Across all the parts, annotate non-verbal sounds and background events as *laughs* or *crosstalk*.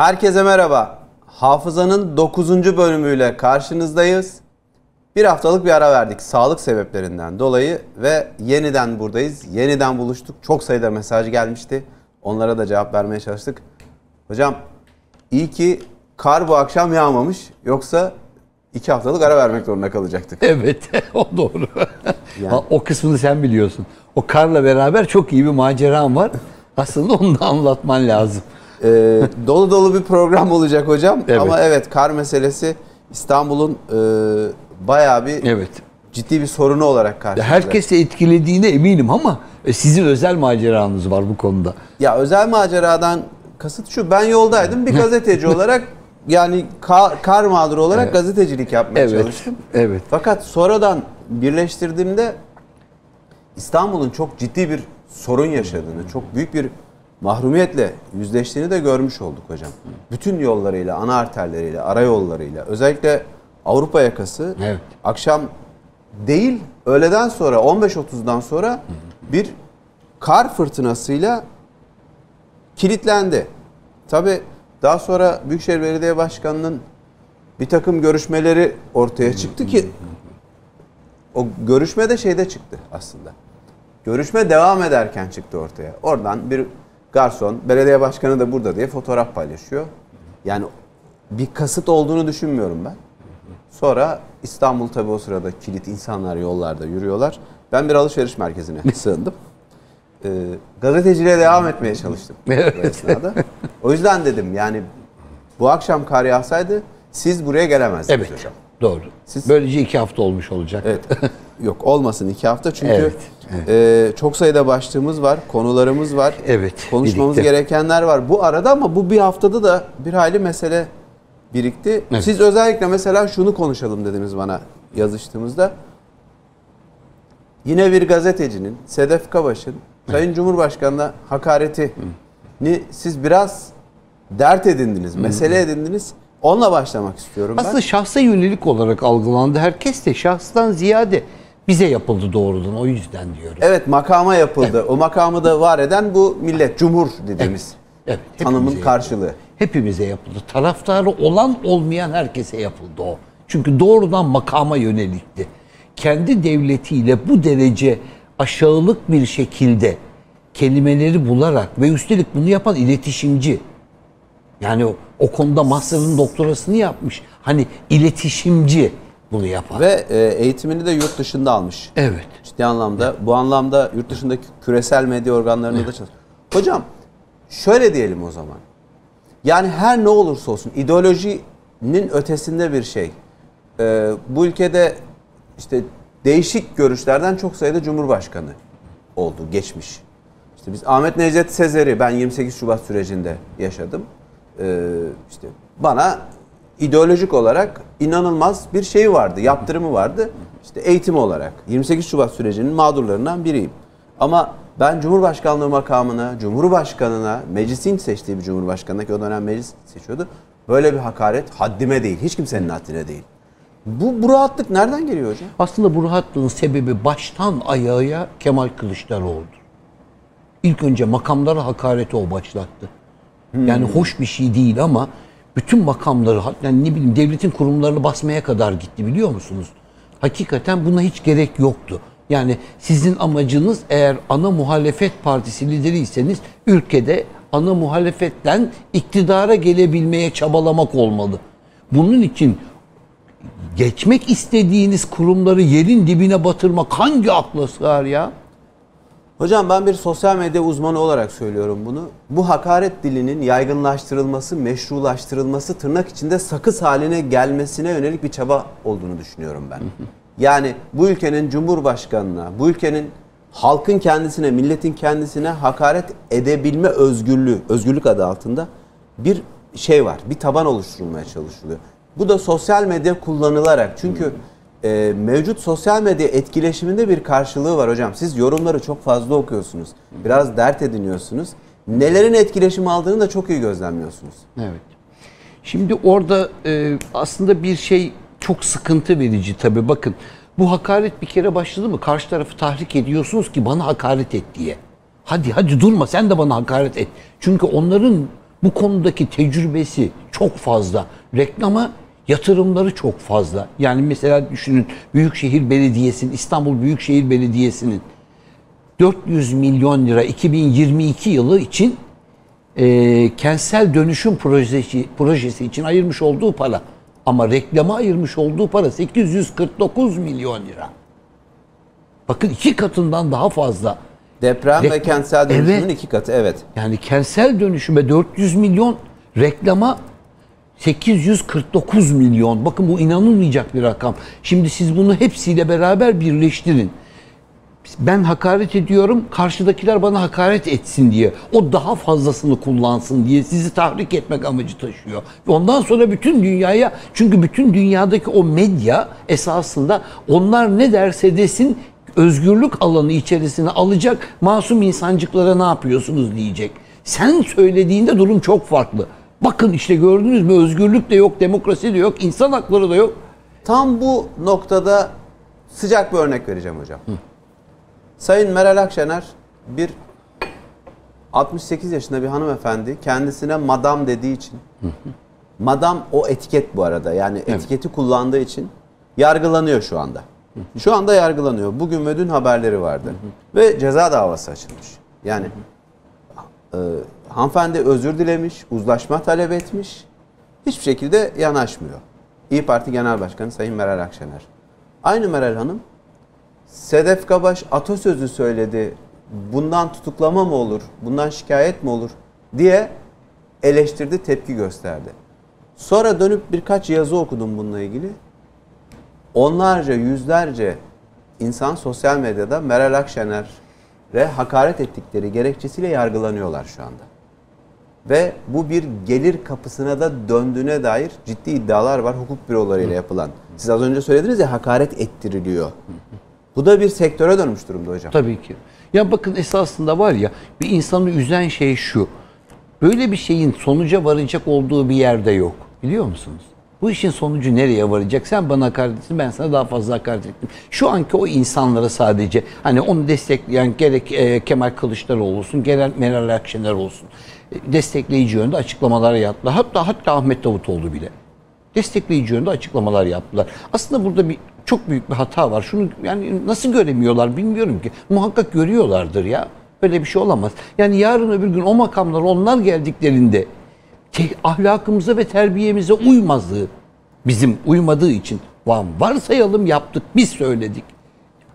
Herkese merhaba. Hafızanın 9. bölümüyle karşınızdayız. Bir haftalık bir ara verdik sağlık sebeplerinden dolayı ve yeniden buradayız. Yeniden buluştuk. Çok sayıda mesaj gelmişti. Onlara da cevap vermeye çalıştık. Hocam iyi ki kar bu akşam yağmamış. Yoksa iki haftalık ara vermek zorunda kalacaktık. Evet, *laughs* o doğru. Yani- O kısmını sen biliyorsun. O karla beraber çok iyi bir maceram var. Aslında onu da anlatman lazım. Ee, dolu dolu bir program olacak hocam. Evet. Ama evet kar meselesi İstanbul'un e, bayağı bir Evet. ciddi bir sorunu olarak karşımızda. Herkesi etkilediğine eminim ama e, sizin özel maceranız var bu konuda. Ya özel maceradan kasıt şu. Ben yoldaydım bir gazeteci *laughs* olarak yani kar, kar mağduru olarak gazetecilik yapmaya Evet. çalıştım. Evet. Fakat sonradan birleştirdiğimde İstanbul'un çok ciddi bir sorun yaşadığını, çok büyük bir mahrumiyetle yüzleştiğini de görmüş olduk hocam. Bütün yollarıyla, ana arterleriyle, arayollarıyla, özellikle Avrupa yakası Evet. akşam değil, öğleden sonra 15.30'dan sonra bir kar fırtınasıyla kilitlendi. Tabi daha sonra Büyükşehir Belediye Başkanı'nın bir takım görüşmeleri ortaya çıktı ki o görüşme de şeyde çıktı aslında. Görüşme devam ederken çıktı ortaya. Oradan bir garson, belediye başkanı da burada diye fotoğraf paylaşıyor. Yani bir kasıt olduğunu düşünmüyorum ben. Sonra İstanbul tabii o sırada kilit insanlar yollarda yürüyorlar. Ben bir alışveriş merkezine *laughs* sığındım. Ee, gazeteciliğe devam etmeye çalıştım *laughs* Evet. esnada. O yüzden dedim yani bu akşam kar yağsaydı siz buraya gelemezdiniz Evet. hocam. Doğru. Siz- Böylece iki hafta olmuş olacak. Evet. *laughs* Yok olmasın iki hafta çünkü Evet, e, çok sayıda başlığımız var, konularımız var. Evet, Konuşmamız birlikte. gerekenler var. Bu arada ama bu bir haftada da bir hayli mesele birikti. Evet. Siz özellikle mesela şunu konuşalım dediniz bana yazıştığımızda. Yine bir gazetecinin Sedef Kabaş'ın Sayın Cumhurbaşkanı'na hakaretini siz biraz dert edindiniz, mesele edindiniz. Onunla başlamak istiyorum ben. Aslında şahsa yönelik olarak algılandı. Herkes de şahstan ziyade bize yapıldı doğrudan. O yüzden diyorum. Evet makama yapıldı. O makamı da var eden bu millet, cumhur dediğimiz Evet, tanımın hepimize karşılığı. Hepimize yapıldı. Taraftarı olan olmayan herkese yapıldı o. Çünkü doğrudan makama yönelikti. Kendi devletiyle bu derece aşağılık bir şekilde kelimeleri bularak ve üstelik bunu yapan iletişimci. Yani o, o konuda master'ın doktorasını yapmış. Hani iletişimci bunu yapan. Ve e, eğitimini de yurt dışında almış. Evet. Ciddi anlamda. Bu anlamda yurt dışındaki küresel medya organlarında da çalışıyor. Hocam şöyle diyelim o zaman. Yani her ne olursa olsun ideolojinin ötesinde bir şey. E, bu ülkede işte değişik görüşlerden çok sayıda cumhurbaşkanı oldu, geçmiş. İşte biz Ahmet Necdet Sezer'i ben 28 Şubat sürecinde yaşadım. Ee, işte bana ideolojik olarak inanılmaz bir şey vardı, yaptırımı vardı. İşte eğitim olarak 28 Şubat sürecinin mağdurlarından biriyim. Ama ben Cumhurbaşkanlığı makamına, Cumhurbaşkanına, meclisin seçtiği bir Cumhurbaşkanına ki o dönem meclis seçiyordu. Böyle bir hakaret haddime değil, hiç kimsenin haddine değil. Bu, bu rahatlık nereden geliyor hocam? Aslında bu rahatlığın sebebi baştan ayağa Kemal Kılıçdaroğlu'dur. İlk önce makamlara hakareti o başlattı. Yani hoş bir şey değil ama bütün makamları yani ne bileyim devletin kurumlarını basmaya kadar gitti biliyor musunuz? Hakikaten buna hiç gerek yoktu. Yani sizin amacınız eğer ana muhalefet partisi lideriyseniz ülkede ana muhalefetten iktidara gelebilmeye çabalamak olmalı. Bunun için geçmek istediğiniz kurumları yerin dibine batırmak hangi akla sığar ya? Hocam ben bir sosyal medya uzmanı olarak söylüyorum bunu. Bu hakaret dilinin yaygınlaştırılması, meşrulaştırılması, tırnak içinde sakız haline gelmesine yönelik bir çaba olduğunu düşünüyorum ben. *laughs* Yani bu ülkenin cumhurbaşkanına, bu ülkenin halkın kendisine, milletin kendisine hakaret edebilme özgürlüğü, özgürlük adı altında bir şey var. Bir taban oluşturulmaya çalışılıyor. Bu da sosyal medya kullanılarak. Çünkü e, mevcut sosyal medya etkileşiminde bir karşılığı var hocam. Siz yorumları çok fazla okuyorsunuz. Biraz dert ediniyorsunuz. Nelerin etkileşim aldığını da çok iyi gözlemliyorsunuz. Evet. Şimdi orada e, aslında bir şey çok sıkıntı verici tabii. Bakın bu hakaret bir kere başladı mı karşı tarafı tahrik ediyorsunuz ki bana hakaret et diye. Hadi hadi durma sen de bana hakaret et. Çünkü onların Bu konudaki tecrübesi çok fazla. Reklama yatırımları çok fazla. Yani mesela düşünün Büyükşehir Belediyesi'nin, İstanbul Büyükşehir Belediyesi'nin 400 milyon lira 2022 yılı için e, kentsel dönüşüm projesi, projesi için ayırmış olduğu para. Ama reklama ayırmış olduğu para 849 milyon lira. Bakın iki katından daha fazla. Deprem ve Reklam- kentsel dönüşümün Evet. iki katı evet. Yani kentsel dönüşüme 400 milyon, reklama 849 milyon. Bakın bu inanılmayacak bir rakam. Şimdi siz bunu hepsiyle beraber birleştirin. Ben hakaret ediyorum, karşıdakiler bana hakaret etsin diye. O daha fazlasını kullansın diye sizi tahrik etmek amacı taşıyor. Ondan sonra bütün dünyaya, çünkü bütün dünyadaki o medya esasında onlar ne derse desin özgürlük alanı içerisine alacak masum insancıklara ne yapıyorsunuz diyecek. Sen söylediğinde durum çok farklı. Bakın işte gördünüz mü özgürlük de yok, demokrasi de yok, insan hakları da yok. Tam bu noktada sıcak bir örnek vereceğim hocam. Sayın Meral Akşener bir 68 yaşında bir hanımefendi kendisine madam dediği için madam o etiket bu arada yani etiketi kullandığı için yargılanıyor şu anda. Şu anda yargılanıyor. Bugün ve dün haberleri vardı. Ve ceza davası açılmış. Yani e, hanımefendi özür dilemiş, uzlaşma talep etmiş. Hiçbir şekilde yanaşmıyor. İyi Parti Genel Başkanı Sayın Meral Akşener. Aynı Meral Hanım Sedef Kabaş atasözü söyledi. Bundan tutuklama mı olur? Bundan şikayet mi olur? diye eleştirdi, tepki gösterdi. Sonra dönüp birkaç yazı okudum bununla ilgili. Onlarca, yüzlerce insan sosyal medyada Meral Akşener'e hakaret ettikleri gerekçesiyle yargılanıyorlar şu anda. Ve bu bir gelir kapısına da döndüğüne dair ciddi iddialar var hukuk bürolarıyla yapılan. Siz az önce söylediniz ya hakaret ettiriliyor. Bu da bir sektöre dönmüş durumda hocam. Tabii ki. Ya bakın esasında var ya bir insanı üzen şey şu. Böyle bir şeyin sonuca varacak olduğu bir yerde yok. Biliyor musunuz? Bu işin sonucu nereye varacak? Sen bana hakaret ettin, ben sana daha fazla hakaret ettim. Şu anki o insanlara sadece hani onu destekleyen gerek e, Kemal Kılıçdaroğlu olsun, gerek Meral Akşener olsun. e, destekleyici yönde açıklamalar yaptılar. Hatta hatta Ahmet Davutoğlu bile destekleyici yönde açıklamalar yaptılar. Aslında burada bir çok büyük bir hata var. Şunu yani nasıl göremiyorlar bilmiyorum ki. Muhakkak görüyorlardır ya. Böyle bir şey olamaz. Yani yarın öbür gün o makamlara onlar geldiklerinde ahlakımıza ve terbiyemize uymazlığı bizim uymadığı için var, varsayalım yaptık biz söyledik.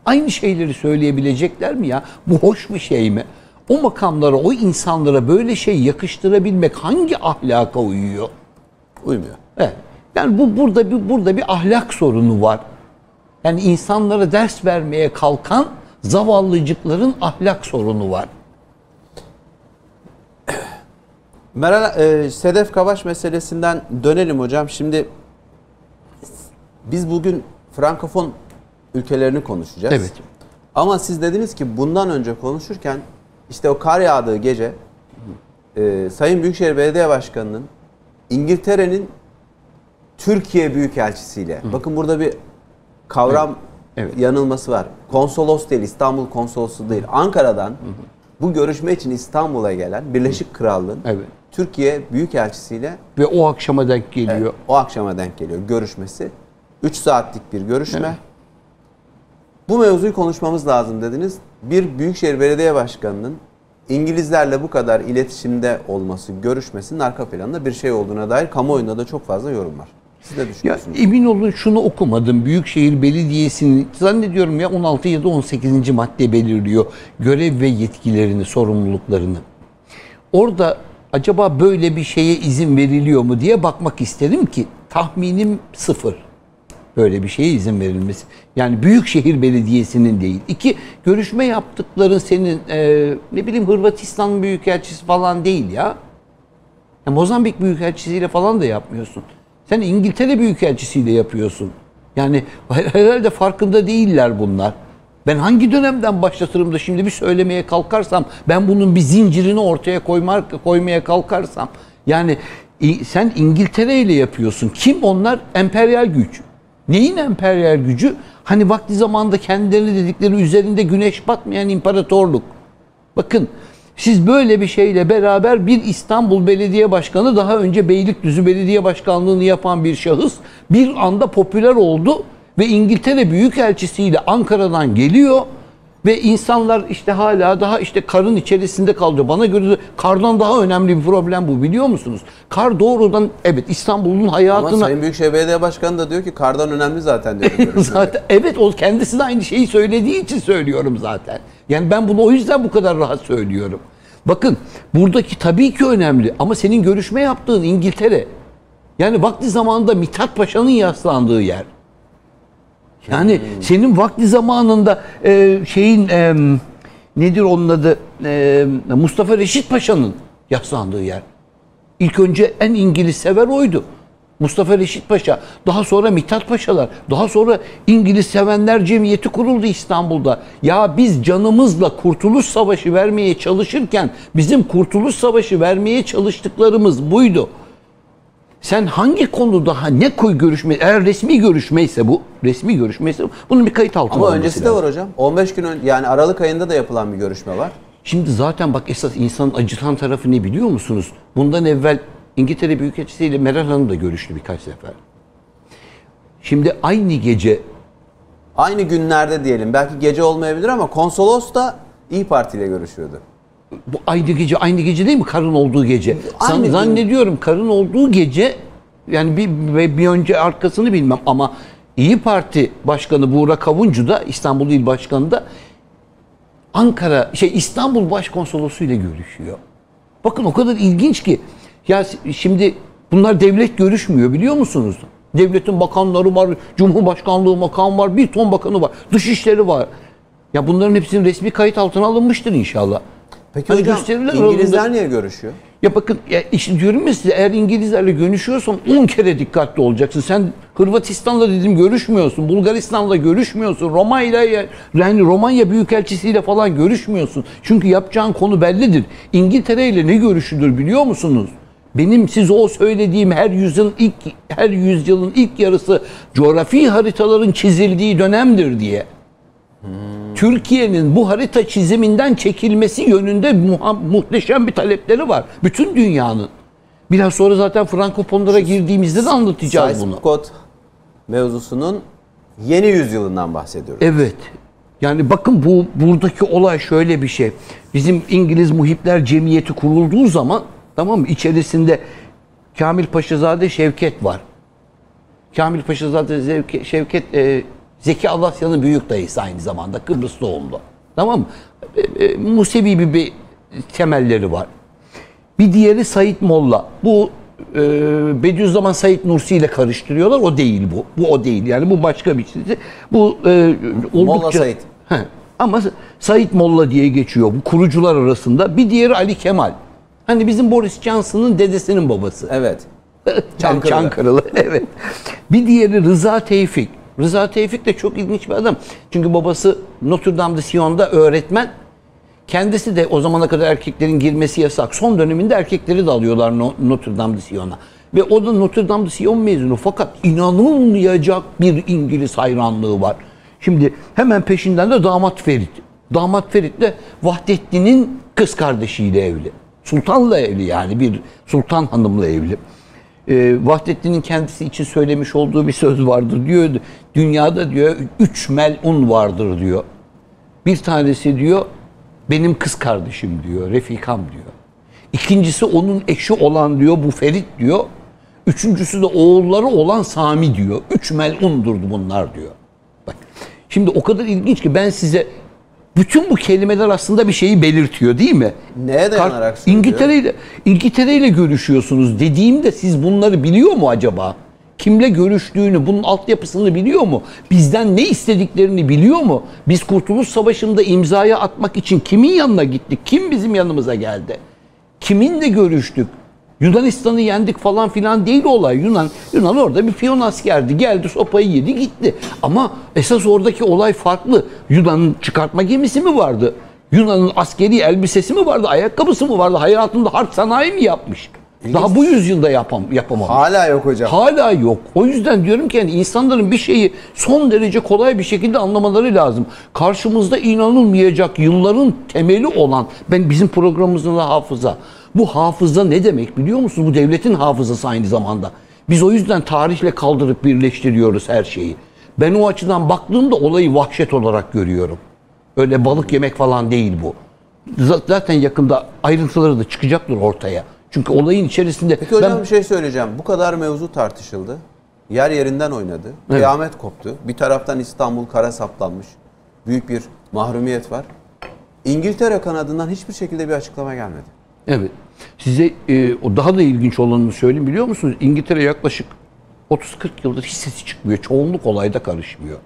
Aynı şeyleri söyleyebilecekler mi ya? Bu hoş bir şey mi? O makamlara, o insanlara böyle şey yakıştırabilmek hangi ahlaka uyuyor? Uymuyor. Evet. Yani bu burada bir burada bir ahlak sorunu var. Yani insanlara ders vermeye kalkan zavallıcıkların ahlak sorunu var. Meral, e, Sedef Kabaş meselesinden dönelim hocam. Şimdi biz bugün Frankofon ülkelerini konuşacağız. Evet. Ama siz dediniz ki bundan önce konuşurken işte o kar yağdığı gece e, Sayın Büyükşehir Belediye Başkanı'nın İngiltere'nin Türkiye Büyükelçisiyle bakın burada bir kavram Evet. yanılması var. Konsolos değil, İstanbul Konsolosluğu değil. Ankara'dan bu görüşme için İstanbul'a gelen Birleşik Krallığın Evet. Türkiye Büyükelçisiyle Ve o akşama denk geliyor. o akşama denk geliyor görüşmesi. 3 saatlik bir görüşme. Bu mevzuyu konuşmamız lazım dediniz. Bir Büyükşehir Belediye Başkanı'nın İngilizlerle bu kadar iletişimde olması, görüşmesinin arka planında bir şey olduğuna dair kamuoyunda da çok fazla yorum var. Siz Ya düşünüyorsunuz? emin olun şunu okumadım. Büyükşehir Belediyesi'nin zannediyorum ya 16 ya da 18. madde belirliyor görev ve yetkilerini, sorumluluklarını. Orada acaba böyle bir şeye izin veriliyor mu diye bakmak istedim ki tahminim sıfır. Böyle bir şeye izin verilmesi. Yani Büyükşehir Belediyesi'nin değil. İki, görüşme yaptıkların senin e, ne bileyim Hırvatistan Büyükelçisi falan değil ya. Ya Mozambik Büyükelçisiyle falan da yapmıyorsun. Sen İngiltere Büyükelçisiyle yapıyorsun. Yani herhalde farkında değiller bunlar. Ben hangi dönemden başlatırım da şimdi bir söylemeye kalkarsam, ben bunun bir zincirini ortaya koymak, koymaya kalkarsam, yani sen İngiltere ile yapıyorsun. Kim onlar? Emperyal güç. Neyin emperyal gücü? Hani vakti zamanında kendileri dedikleri üzerinde güneş batmayan imparatorluk. Bakın Siz böyle bir şeyle beraber bir İstanbul Belediye Başkanı daha önce Beylikdüzü Belediye Başkanlığını yapan bir şahıs bir anda popüler oldu ve İngiltere Büyükelçisiyle Ankara'dan geliyor ve insanlar işte hala daha işte karın içerisinde kalıyor. Bana göre kardan daha önemli bir problem bu biliyor musunuz? Kar doğrudan evet İstanbul'un Ama hayatına Sayın Büyükşehir Belediye Başkanı da diyor ki kardan önemli zaten diyor. *laughs* zaten evet o kendisi de aynı şeyi söylediği için söylüyorum zaten. Yani ben bunu o yüzden bu kadar rahat söylüyorum. Bakın buradaki tabii ki önemli ama senin görüşme yaptığın İngiltere. Yani vakti zamanında Mithat Paşa'nın yaslandığı yer. Yani senin vakti zamanında e, şeyin e, nedir onun adı E, Mustafa Reşit Paşa'nın yaslandığı yer. İlk önce en İngiliz sever oydu. Mustafa Reşit Paşa, daha sonra Mithat Paşalar, daha sonra İngiliz Sevenler Cemiyeti kuruldu İstanbul'da. Ya biz canımızla Kurtuluş Savaşı vermeye çalışırken bizim Kurtuluş Savaşı vermeye çalıştıklarımız buydu. Sen hangi konuda ha, ne koy görüşme eğer resmi görüşmeyse bu resmi görüşmeyse bunun bir kayıt altına Ama öncesi de lazım. var hocam. 15 gün ön, yani Aralık ayında da yapılan bir görüşme var. Şimdi zaten bak esas insanın acıtan tarafı ne biliyor musunuz? Bundan evvel İngiltere Büyükelçisi ile Meral Hanım da görüştü birkaç sefer. Şimdi aynı gece Aynı günlerde diyelim. Belki gece olmayabilir ama konsolos da İyi Parti ile görüşüyordu. Bu aynı gece aynı gece değil mi karın olduğu gece? Aynı Zan- zannediyorum karın olduğu gece yani bir bir önce arkasını bilmem ama İyi Parti Başkanı Buğra Kavuncu da İstanbul İl Başkanı da Ankara şey İstanbul Başkonsolosu ile görüşüyor. Bakın o kadar ilginç ki ya şimdi bunlar devlet görüşmüyor biliyor musunuz? Devletin bakanları var, Cumhurbaşkanlığı makam var, bir ton bakanı var, dışişleri var. Ya bunların hepsinin resmi kayıt altına alınmıştır inşallah. Peki Hani hocam gösteriler İngilizler aralığında- niye görüşüyor? ya bakın ya işte diyorum ya size eğer İngilizlerle görüşüyorsan 10 kere dikkatli olacaksın. Sen Hırvatistan'la dedim görüşmüyorsun. Bulgaristan'la görüşmüyorsun. Romanya yani Romanya Büyükelçisiyle falan görüşmüyorsun. Çünkü yapacağın konu bellidir. İngiltere ile ne görüşülür biliyor musunuz? Benim size o söylediğim her yüzyılın ilk her yüzyılın ilk yarısı coğrafi haritaların çizildiği dönemdir diye. Türkiye'nin bu harita çiziminden çekilmesi yönünde muhteşem bir talepleri var. Bütün dünyanın. Biraz sonra zaten Frankofonlara girdiğimizde de anlatacağız bunu. Sykes-Picot mevzusunun yeni yüzyılından bahsediyoruz. Evet. Yani bakın bu buradaki olay şöyle bir şey. Bizim İngiliz Muhipler Cemiyeti kurulduğu zaman tamam mı? İçerisinde Kamil Paşazade Şevket var. Kamil Paşazade Zevke- Şevket e, Zeki Alasya'nın büyük dayısı aynı zamanda Kıbrıs doğumlu. Tamam mı? E, e, Musevi bir, bir temelleri var. Bir diğeri Said Molla. Bu e, Bediüzzaman Said Nursi ile karıştırıyorlar. O değil bu. Bu o değil. Yani bu başka bir şey. Bu e, oldukça... Molla Said. He. Ama Said Molla diye geçiyor bu kurucular arasında. Bir diğeri Ali Kemal. Hani bizim Boris Johnson'ın dedesinin babası. Evet. *laughs* Çankırılı. Çankırılı. *laughs* evet. Bir diğeri Rıza Tevfik. Rıza Tevfik de çok ilginç bir adam. Çünkü babası Notre Dame de Sion'da öğretmen. Kendisi de o zamana kadar erkeklerin girmesi yasak. Son döneminde erkekleri de alıyorlar No- Notre Dame de Sion'a. Ve o da Notre Dame de Sion mezunu. Fakat inanılmayacak bir İngiliz hayranlığı var. Şimdi hemen peşinden de damat Ferit. Damat Ferit de Vahdettin'in kız kardeşiyle evli. Sultanla evli yani bir sultan hanımla evli. Ee, Vahdettin'in kendisi için söylemiş olduğu bir söz vardır diyor. Dünyada diyor üç melun vardır diyor. Bir tanesi diyor benim kız kardeşim diyor, Refikam diyor. İkincisi onun eşi olan diyor bu Ferit diyor. Üçüncüsü de oğulları olan Sami diyor. Üç melundur bunlar diyor. Bak şimdi o kadar ilginç ki ben size bütün bu kelimeler aslında bir şeyi belirtiyor değil mi? Neye dayanarak söylüyor? İngiltere ile İngiltere ile görüşüyorsunuz dediğimde siz bunları biliyor mu acaba? Kimle görüştüğünü, bunun altyapısını biliyor mu? Bizden ne istediklerini biliyor mu? Biz Kurtuluş Savaşı'nda imzaya atmak için kimin yanına gittik? Kim bizim yanımıza geldi? Kiminle görüştük? Yunanistan'ı yendik falan filan değil olay. Yunan Yunan orada bir piyon askerdi. Geldi sopayı yedi gitti. Ama esas oradaki olay farklı. Yunan'ın çıkartma gemisi mi vardı? Yunan'ın askeri elbisesi mi vardı? Ayakkabısı mı vardı? Hayatında harp sanayi mi yapmış? Daha bu yüzyılda yapam yapamamış. Hala yok hocam. Hala yok. O yüzden diyorum ki yani insanların bir şeyi son derece kolay bir şekilde anlamaları lazım. Karşımızda inanılmayacak yılların temeli olan ben bizim programımızın da hafıza. Bu hafıza ne demek biliyor musunuz? Bu devletin hafızası aynı zamanda. Biz o yüzden tarihle kaldırıp birleştiriyoruz her şeyi. Ben o açıdan baktığımda olayı vahşet olarak görüyorum. Öyle balık yemek falan değil bu. Zaten yakında ayrıntıları da çıkacaktır ortaya. Çünkü olayın içerisinde Peki hocam ben bir şey söyleyeceğim. Bu kadar mevzu tartışıldı. Yer yerinden oynadı. Kıyamet koptu. Bir taraftan İstanbul kara saplanmış. Büyük bir mahrumiyet var. İngiltere kanadından hiçbir şekilde bir açıklama gelmedi. Evet. Size e, o daha da ilginç olanını söyleyeyim biliyor musunuz? İngiltere yaklaşık 30-40 yıldır hiç sesi çıkmıyor. Çoğunluk olayda karışmıyor.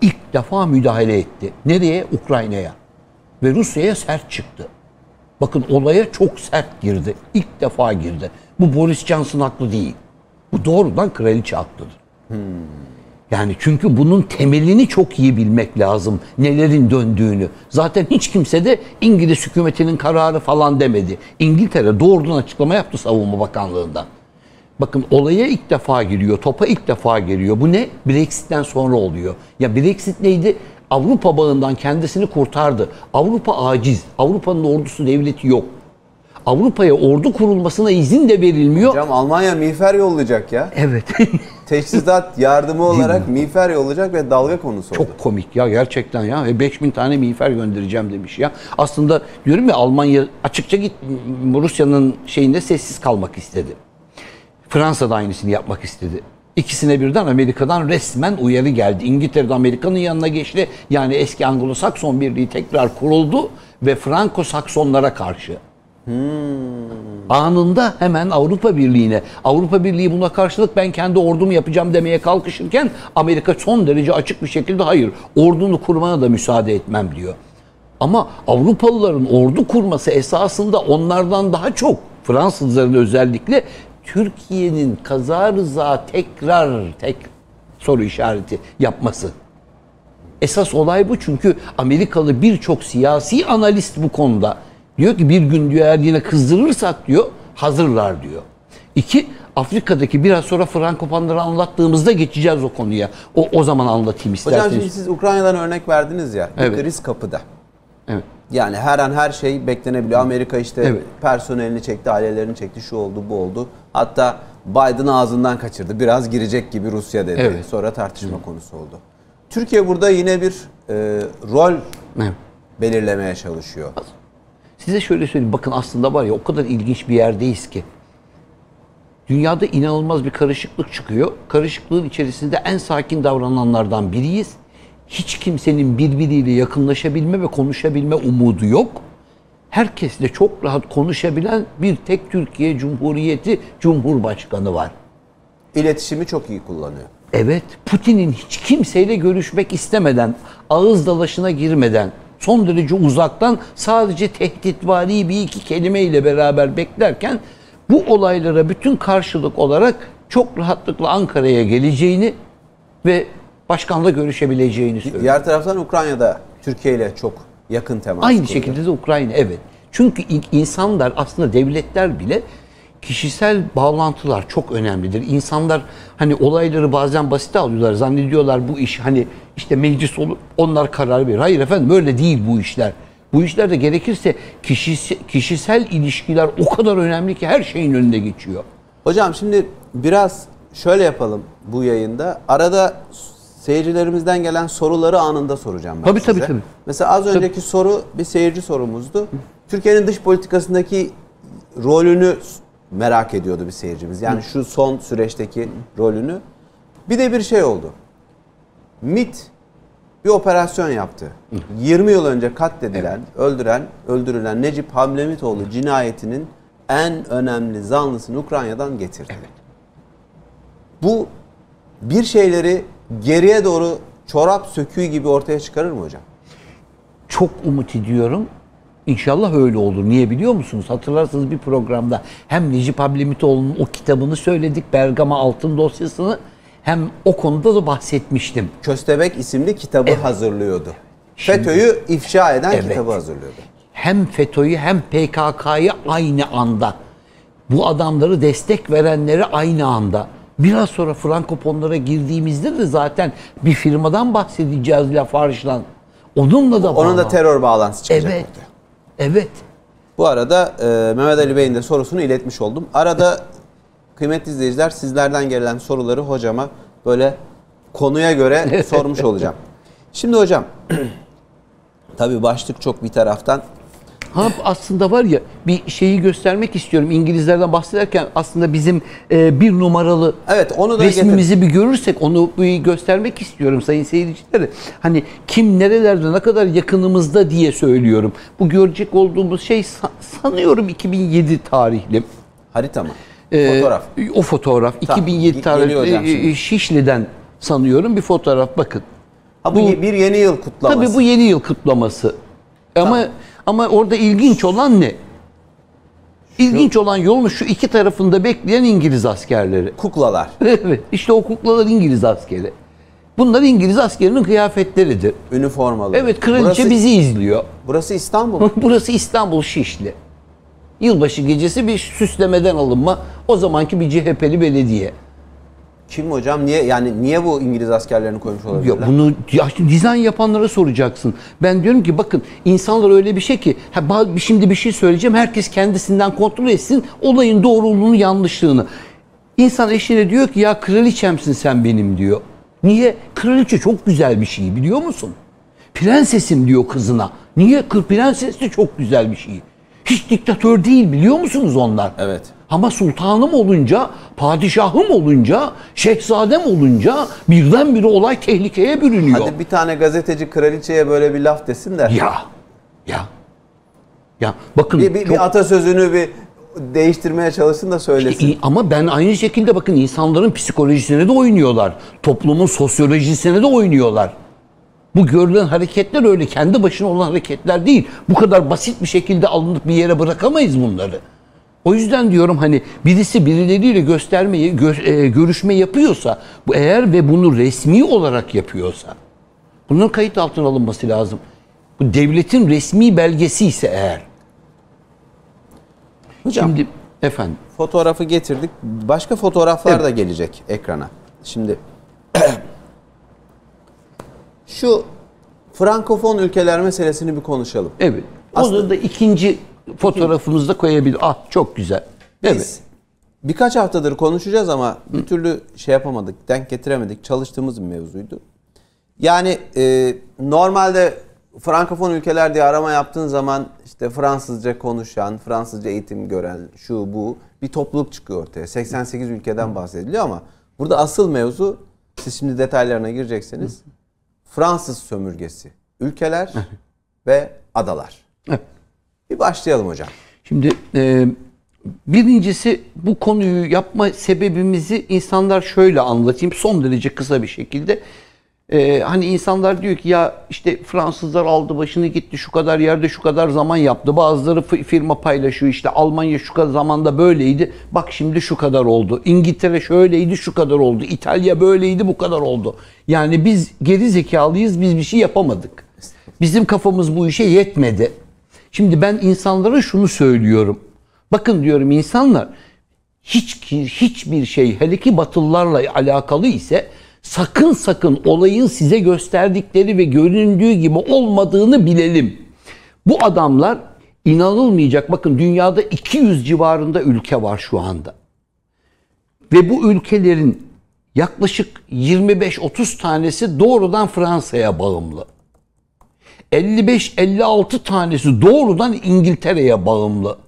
İlk defa müdahale etti. Nereye? Ukrayna'ya. Ve Rusya'ya sert çıktı. Bakın olaya çok sert girdi. İlk defa girdi. Bu Boris Johnson haklı değil. Bu doğrudan kraliçe haklıdır. Yani çünkü bunun temelini çok iyi bilmek lazım. Nelerin döndüğünü. Zaten hiç kimse de İngiliz hükümetinin kararı falan demedi. İngiltere doğrudan açıklama yaptı Savunma Bakanlığı'ndan. Bakın olaya ilk defa giriyor, topa ilk defa geliyor. Bu ne? Brexit'ten sonra oluyor. Ya Brexit neydi? Avrupa bağından kendisini kurtardı. Avrupa aciz. Avrupa'nın ordusu devleti yok. Avrupa'ya ordu kurulmasına izin de verilmiyor. Hocam Almanya miğfer yollayacak ya. Evet. *laughs* Teçhizat yardımı olarak miğfer yollayacak ve dalga konusu oldu. Çok komik ya gerçekten ya. Ve 5000 tane miğfer göndereceğim demiş ya. Aslında diyorum ya Almanya açıkça git Rusya'nın şeyinde sessiz kalmak istedi. Fransa da aynısını yapmak istedi. İkisine birden Amerika'dan resmen uyarı geldi. İngiltere'de Amerika'nın yanına geçti. Yani eski Anglo-Sakson Birliği tekrar kuruldu ve Franko-Saksonlara karşı. Anında hemen Avrupa Birliği'ne, Avrupa Birliği buna karşılık ben kendi ordumu yapacağım demeye kalkışırken Amerika son derece açık bir şekilde hayır, ordunu kurmana da müsaade etmem diyor. Ama Avrupalıların ordu kurması esasında onlardan daha çok Fransızların özellikle Türkiye'nin kaza rıza tekrar tek soru işareti yapması. Esas olay bu çünkü Amerikalı birçok siyasi analist bu konuda diyor ki bir gün diyor eğer yine kızdırırsak diyor hazırlar diyor. İki Afrika'daki biraz sonra Frankopanları anlattığımızda geçeceğiz o konuya. O, o zaman anlatayım Hocam isterseniz. şimdi siz Ukrayna'dan örnek verdiniz ya. Evet. kriz kapıda. Evet. Yani her an her şey beklenebiliyor. Amerika işte Evet. personelini çekti, ailelerini çekti, şu oldu, bu oldu. Hatta Biden ağzından kaçırdı. Biraz girecek gibi Rusya dedi. Evet. Sonra tartışma konusu oldu. Türkiye burada yine bir e, rol Evet. belirlemeye çalışıyor. Size şöyle söyleyeyim. Bakın aslında var ya o kadar ilginç bir yerdeyiz ki. Dünyada inanılmaz bir karışıklık çıkıyor. Karışıklığın içerisinde en sakin davrananlardan biriyiz. Hiç kimsenin birbiriyle yakınlaşabilme ve konuşabilme umudu yok. Herkesle çok rahat konuşabilen bir tek Türkiye Cumhuriyeti Cumhurbaşkanı var. İletişimi çok iyi kullanıyor. Evet, Putin'in hiç kimseyle görüşmek istemeden, ağız dalaşına girmeden, son derece uzaktan sadece tehditvari bir iki kelimeyle beraber beklerken bu olaylara bütün karşılık olarak çok rahatlıkla Ankara'ya geleceğini ve başkanla görüşebileceğini söylüyor. Diğer taraftan Ukrayna'da Türkiye ile çok yakın temas Aynı kuruyor. şekilde de Ukrayna evet. Çünkü in- insanlar aslında devletler bile kişisel bağlantılar çok önemlidir. İnsanlar hani olayları bazen basite alıyorlar. Zannediyorlar bu iş hani işte meclis olur onlar karar verir. Hayır efendim öyle değil bu işler. Bu işlerde gerekirse kişisel, kişisel ilişkiler o kadar önemli ki her şeyin önünde geçiyor. Hocam şimdi biraz şöyle yapalım bu yayında. Arada seyircilerimizden gelen soruları anında soracağım ben Tabii, size. tabii, tabii. Mesela az önceki soru bir seyirci sorumuzdu. Türkiye'nin dış politikasındaki rolünü merak ediyordu bir seyircimiz. Yani şu son süreçteki rolünü. Bir de bir şey oldu. MIT bir operasyon yaptı. 20 yıl önce katledilen, öldüren, öldürülen Necip Hamlemitoğlu cinayetinin en önemli zanlısını Ukrayna'dan getirdi. Bu bir şeyleri geriye doğru çorap söküğü gibi ortaya çıkarır mı hocam? Çok umut ediyorum. İnşallah öyle olur. Niye biliyor musunuz? Hatırlarsınız bir programda hem Necip Hablemitoğlu'nun o kitabını söyledik, Bergama Altın dosyasını hem o konuda da bahsetmiştim. Köstebek isimli kitabı hazırlıyordu. FETÖ'yü ifşa eden Evet. kitabı hazırlıyordu. Hem FETÖ'yü hem PKK'yı aynı anda bu adamları destek verenleri aynı anda biraz sonra Frankoponlara girdiğimizde de zaten bir firmadan bahsedeceğiz Lafarge'dan. Onunla da Onun da terör bağlantısı çıkacak Evet. ortaya. Evet. Bu arada e, Mehmet Ali Bey'in de sorusunu iletmiş oldum. Arada kıymetli izleyiciler sizlerden gelen soruları hocama böyle konuya göre *laughs* sormuş olacağım. Şimdi hocam *clears throat* tabii başlık çok bir taraftan Ha aslında var ya bir şeyi göstermek istiyorum. İngilizlerden bahsederken aslında bizim e, bir numaralı Evet, onu da resmimizi bir görürsek onu bir göstermek istiyorum sayın seyircileri. Hani kim nerelerde ne kadar yakınımızda diye söylüyorum. Bu görecek olduğumuz şey sa- sanıyorum 2007 tarihli. harita mı? Ee, Fotoğraf. O fotoğraf Tamam, 2007 ge- geliyor hocam tarihli e, Şişli'den sanıyorum bir fotoğraf bakın. Ha, bu, bu- bir yeni yıl kutlaması. Tabii bu yeni yıl kutlaması. Ama Tamam. ama orada ilginç olan ne? İlginç olan yolun şu iki tarafında bekleyen İngiliz askerleri. kuklalar. *laughs* Evet, işte o kuklalar İngiliz askeri. Bunlar İngiliz askerinin kıyafetleridir. Üniformalı. Evet, kraliçe burası, bizi izliyor. Burası İstanbul. *laughs* Burası İstanbul Şişli. Yılbaşı gecesi bir süslemeden alınma. O zamanki bir CHP'li belediye. Kim hocam? Niye yani niye bu İngiliz askerlerini koymuş olabilirler? Ya bunu ya dizayn yapanlara soracaksın. Ben diyorum ki bakın insanlar öyle bir şey ki ha, şimdi bir şey söyleyeceğim herkes kendisinden kontrol etsin olayın doğruluğunu yanlışlığını. İnsan eşine diyor ki ya kraliçemsin sen benim diyor. Niye? Kraliçe çok güzel bir şey biliyor musun? Prensesim diyor kızına. Niye? Prenses de çok güzel bir şey. Hiç diktatör değil biliyor musunuz onlar? Evet. Ama sultanım olunca, padişahım olunca, şehzadem olunca birdenbire olay tehlikeye bürünüyor. Hadi bir tane gazeteci kraliçeye böyle bir laf desin de. Ya, ya, ya bakın Bir, bir, çok- bir atasözünü bir değiştirmeye çalışsın da söylesin. İyi, ama ben aynı şekilde bakın insanların psikolojisine de oynuyorlar. Toplumun sosyolojisine de oynuyorlar. Bu görülen hareketler öyle kendi başına olan hareketler değil. Bu kadar basit bir şekilde alınıp bir yere bırakamayız bunları. O yüzden diyorum hani birisi birileriyle göstermeyi, gö- e, görüşme yapıyorsa, bu eğer ve bunu resmi olarak yapıyorsa, bunun kayıt altına alınması lazım. Bu devletin resmi belgesi ise eğer. Hocam Şimdi efendim. fotoğrafı getirdik. Başka fotoğraflar da gelecek ekrana. Şimdi *clears throat* şu Frankofon ülkeler meselesini bir konuşalım. Evet. Aslında- Onu da ikinci fotoğrafımızda koyabilir. Ah çok güzel. Biz Evet. birkaç haftadır konuşacağız ama bir türlü şey yapamadık, denk getiremedik. Çalıştığımız bir mevzuydu. Yani e, normalde Frankofon ülkeler diye arama yaptığın zaman işte Fransızca konuşan, Fransızca eğitim gören, şu bu bir topluluk çıkıyor ortaya. 88 ülkeden bahsediliyor ama burada asıl mevzu siz şimdi detaylarına gireceksiniz. Fransız sömürgesi, ülkeler ve adalar. Evet. Bir başlayalım hocam. Şimdi e, birincisi bu konuyu yapma sebebimizi insanlar şöyle anlatayım son derece kısa bir şekilde. E, hani insanlar diyor ki ya işte Fransızlar aldı başını gitti şu kadar yerde şu kadar zaman yaptı. Bazıları fi- firma paylaşıyor işte Almanya şu kadar zamanda böyleydi. Bak şimdi şu kadar oldu. İngiltere şöyleydi şu kadar oldu. İtalya böyleydi bu kadar oldu. Yani biz geri zekalıyız biz bir şey yapamadık. Bizim kafamız bu işe yetmedi. Şimdi ben insanlara şunu söylüyorum. Bakın diyorum insanlar hiç hiçbir şey hele ki Batılılarla alakalı ise sakın sakın olayın size gösterdikleri ve göründüğü gibi olmadığını bilelim. Bu adamlar inanılmayacak. Bakın dünyada 200 civarında ülke var şu anda. Ve bu ülkelerin yaklaşık 25-30 tanesi doğrudan Fransa'ya bağımlı. 55-56 tanesi doğrudan İngiltere'ye bağımlı.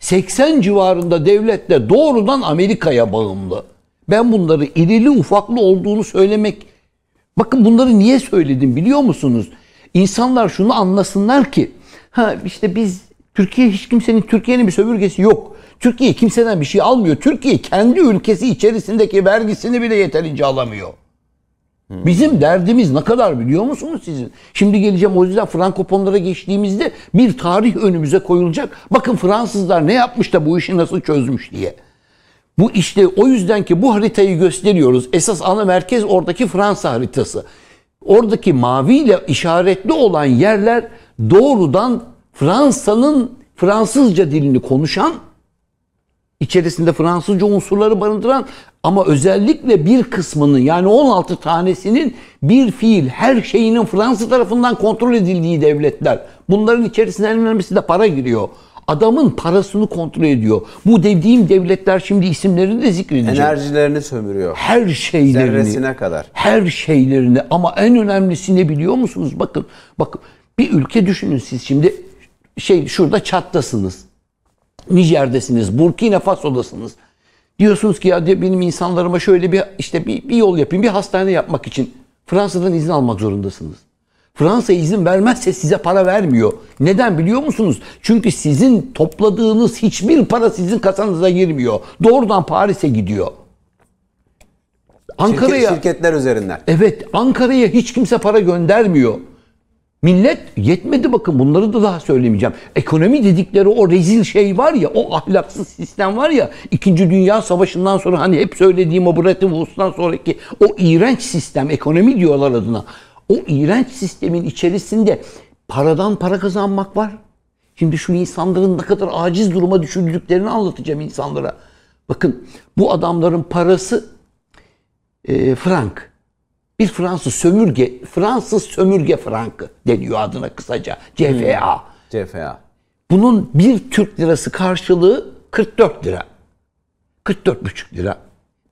80 civarında devlet de doğrudan Amerika'ya bağımlı. Ben bunları irili ufaklı olduğunu söylemek... Bakın bunları niye söyledim biliyor musunuz? İnsanlar şunu anlasınlar ki ha işte biz Türkiye hiç kimsenin Türkiye'nin bir sömürgesi yok. Türkiye kimseden bir şey almıyor. Türkiye kendi ülkesi içerisindeki vergisini bile yeterince alamıyor. Bizim derdimiz ne kadar biliyor musunuz sizin? Şimdi geleceğim o yüzden Frankoponlara geçtiğimizde bir tarih önümüze koyulacak. Bakın Fransızlar ne yapmış da bu işi nasıl çözmüş diye. Bu işte o yüzden ki bu haritayı gösteriyoruz. Esas ana merkez oradaki Fransa haritası. Oradaki maviyle işaretli olan yerler doğrudan Fransa'nın Fransızca dilini konuşan içerisinde Fransızca unsurları barındıran ama özellikle bir kısmının yani 16 tanesinin bir fiil her şeyinin Fransa tarafından kontrol edildiği devletler. Bunların içerisinde en önemlisi de para giriyor. Adamın parasını kontrol ediyor. Bu dediğim devletler şimdi isimlerini de zikredeceğim. Enerjilerini sömürüyor. her şeylerini Zerresine kadar. her şeylerini ama en önemlisi ne biliyor musunuz? Bakın bakın bir ülke düşünün siz şimdi şey şurada Çat'tasınız. Nijer'desiniz, Burkina Faso'dasınız. Diyorsunuz ki ya benim insanlarıma şöyle bir işte bir, bir yol yapayım, bir hastane yapmak için Fransa'dan izin almak zorundasınız. Fransa izin vermezse size para vermiyor. Neden biliyor musunuz? Çünkü sizin topladığınız hiçbir para sizin kasanıza girmiyor. Doğrudan Paris'e gidiyor. Ankara'ya Şirket- şirketler üzerinden. Evet Ankara'ya hiç kimse para göndermiyor. Millet yetmedi bakın bunları da daha söylemeyeceğim. Ekonomi dedikleri o rezil şey var ya o ahlaksız sistem var ya 2. Dünya Savaşı'ndan sonra hani hep söylediğim o Bretton Woods'tan sonraki o iğrenç sistem ekonomi diyorlar adına. O iğrenç sistemin içerisinde paradan para kazanmak var. Şimdi şu insanların ne kadar aciz duruma düşürdüklerini anlatacağım insanlara. Bakın bu adamların parası e, frank. Bir Fransız sömürge, Fransız sömürge frankı deniyor adına kısaca. CFA. CFA. Bunun bir Türk lirası karşılığı 44 lira. 44,5 lira.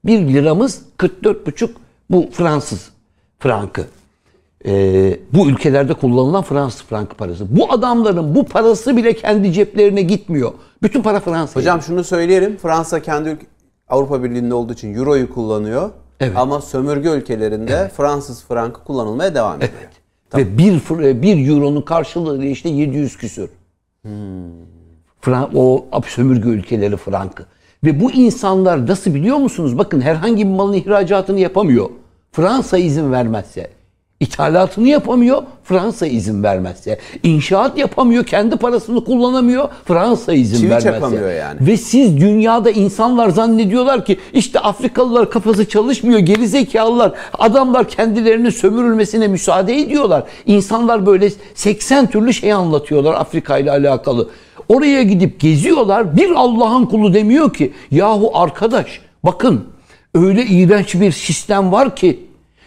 Bir liramız 44,5 bu Fransız frankı. Ee, bu ülkelerde kullanılan Fransız frankı parası. Bu adamların bu parası bile kendi ceplerine gitmiyor. Bütün para Fransa'ya. Hocam şunu söyleyelim. Fransa kendi Avrupa Birliği'nde olduğu için Euro'yu kullanıyor. Evet. Ama sömürge ülkelerinde Fransız frankı kullanılmaya devam ediyor. Ve bir, fr- bir euronun karşılığı işte 700 küsür. Fran- o sömürge ülkeleri frankı. Ve bu insanlar nasıl biliyor musunuz? Bakın herhangi bir malın ihracatını yapamıyor. Fransa izin vermezse. İthalatını yapamıyor. Fransa izin vermezse. İnşaat yapamıyor. Kendi parasını kullanamıyor. Fransa izin Çivi vermezse. çakamıyor yani. Ve siz dünyada insanlar zannediyorlar ki işte Afrikalılar kafası çalışmıyor, gerizekalılar. Adamlar kendilerinin sömürülmesine müsaade ediyorlar. İnsanlar böyle 80 türlü şey anlatıyorlar Afrika ile alakalı. Oraya gidip geziyorlar. Bir Allah'ın kulu demiyor ki yahu arkadaş bakın öyle iğrenç bir sistem var ki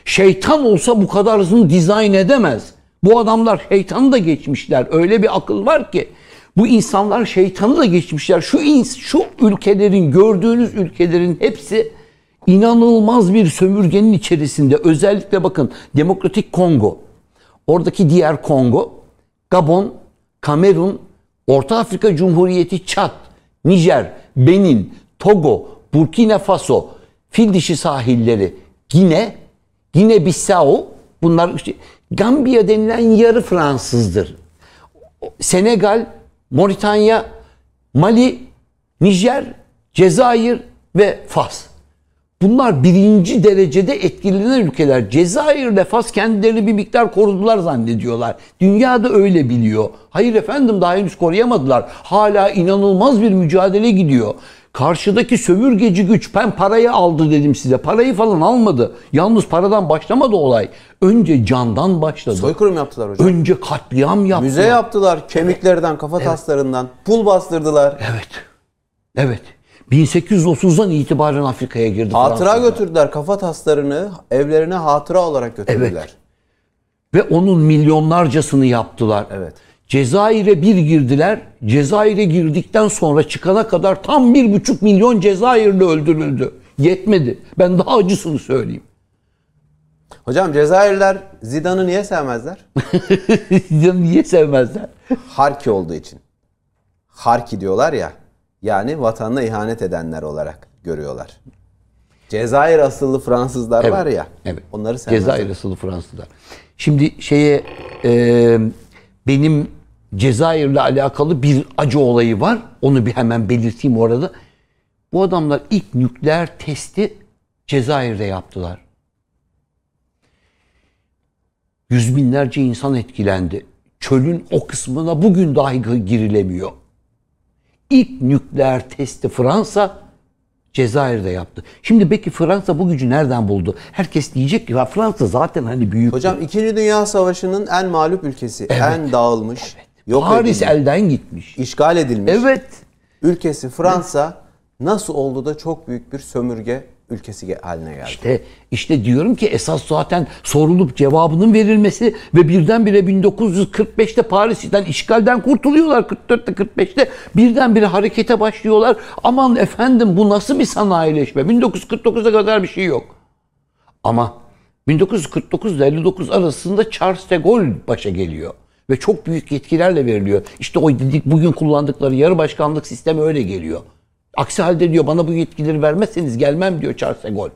şeytan olsa bu kadar hızlı dizayn edemez. Bu adamlar şeytanı da geçmişler. Öyle bir akıl var ki bu insanlar şeytanı da geçmişler. Şu ins- şu ülkelerin gördüğünüz ülkelerin hepsi inanılmaz bir sömürgenin içerisinde. Özellikle bakın Demokratik Kongo, oradaki diğer Kongo, Gabon, Kamerun, Orta Afrika Cumhuriyeti, Çad, Nijer, Benin, Togo, Burkina Faso, Fil dişi sahilleri, Gine, Gine Bissau, bunlar işte Gambiya denilen yarı Fransızdır. Senegal, Moritanya, Mali, Nijer, Cezayir ve Fas. Bunlar birinci derecede etkilenen ülkeler. Cezayir ile Fas kendilerini bir miktar korudular zannediyorlar. Dünya da öyle biliyor. Hayır efendim daha henüz koruyamadılar. Hala inanılmaz bir mücadele gidiyor. Karşıdaki sömürgeci güç ben parayı aldı dedim size. Parayı falan almadı. Yalnız paradan başlamadı olay. Önce candan başladı. Soykırım yaptılar hocam. Önce katliam yaptılar. Müze yaptılar. Kemiklerden, kafa taslarından. Pul bastırdılar. Evet. Evet. 1830'dan itibaren Afrika'ya girdi Hatıra Fransızlar. götürdüler. Kafa taslarını evlerine hatıra olarak götürdüler. Ve onun milyonlarcasını yaptılar. Evet. Cezayir'e bir girdiler. Cezayir'e girdikten sonra çıkana kadar tam bir buçuk milyon Cezayirli öldürüldü. Yetmedi. Ben daha acısını söyleyeyim. Hocam Cezayirler Zidane'ı niye sevmezler? *laughs* Niye sevmezler? Harki olduğu için. Harki diyorlar ya. Yani vatanına ihanet edenler olarak görüyorlar. Cezayir asıllı Fransızlar var ya. Evet. Onları sevmezler. Cezayir asıllı Fransızlar. Şimdi şeye e, benim Cezayir'le alakalı bir acı olayı var. Onu bir hemen belirteyim orada. Bu adamlar ilk nükleer testi Cezayir'de yaptılar. Yüz binlerce insan etkilendi. Çölün o kısmına bugün dahi girilemiyor. İlk nükleer testi Fransa Cezayir'de yaptı. Şimdi peki Fransa bu gücü nereden buldu? Herkes diyecek ki "Ya Fransa zaten hani büyük. Hocam 2. Dünya Savaşı'nın en mağlup ülkesi. En dağılmış. Yok Paris edilmiş, elden gitmiş. işgal edilmiş. Evet. Ülkesi Fransa nasıl oldu da çok büyük bir sömürge ülkesi haline geldi? İşte, işte diyorum ki esas zaten sorulup cevabının verilmesi ve birdenbire 1945'te Paris'ten işgalden kurtuluyorlar 44'te 45'te birdenbire harekete başlıyorlar. Aman efendim bu nasıl bir sanayileşme? 1949'a kadar bir şey yok. Ama 1949 ile 59 arasında Charles de Gaulle başa geliyor. Ve çok büyük yetkilerle veriliyor. İşte o dedik bugün kullandıkları yarı başkanlık sistemi öyle geliyor. Aksi halde diyor bana bu yetkileri vermezseniz gelmem diyor Charles de Gaulle.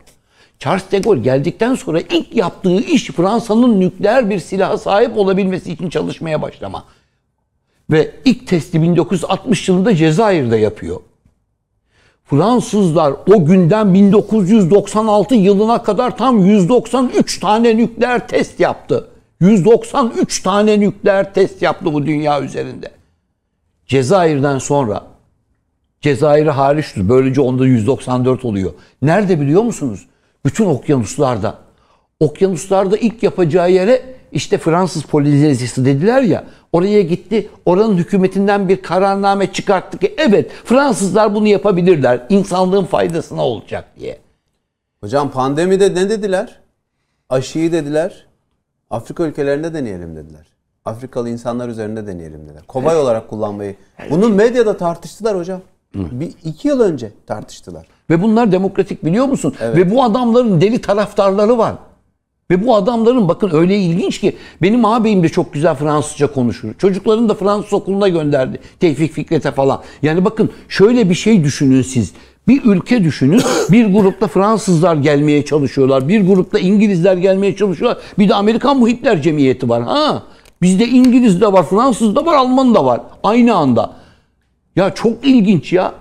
Charles de Gaulle geldikten sonra ilk yaptığı iş Fransa'nın nükleer bir silaha sahip olabilmesi için çalışmaya başlama. Ve ilk testi 1960 yılında Cezayir'de yapıyor. Fransızlar o günden 1996 yılına kadar tam 193 tane nükleer test yaptı. 193 tane nükleer test yaptı bu dünya üzerinde. Cezayir'den sonra Cezayir'i hariçtir. Böylece onda 194 oluyor. Nerede biliyor musunuz? Bütün okyanuslarda. Okyanuslarda ilk yapacağı yere işte Fransız Polinezisi dediler ya. Oraya gitti. Oranın hükümetinden bir kararname çıkarttı ki evet Fransızlar bunu yapabilirler. İnsanlığın faydasına olacak diye. Hocam pandemide ne dediler? Aşıyı dediler. Afrika ülkelerinde deneyelim dediler. Afrikalı insanlar üzerinde deneyelim dediler. Kobay olarak kullanmayı. Bunu medyada tartıştılar hocam. Bir iki yıl önce tartıştılar. Ve bunlar demokratik biliyor musun? Ve bu adamların deli taraftarları var. Ve bu adamların bakın öyle ilginç ki benim ağabeyim de çok güzel Fransızca konuşur. Çocuklarını da Fransız okuluna gönderdi. Tevfik Fikret'e falan. Yani bakın şöyle bir şey düşünün siz. Bir ülke düşünün. Bir grupta Fransızlar gelmeye çalışıyorlar. Bir grupta İngilizler gelmeye çalışıyorlar. Bir de Amerikan Muhitler Cemiyeti var. Ha. Bizde İngiliz de var, Fransız da var, Alman da var. Aynı anda. Ya çok ilginç ya.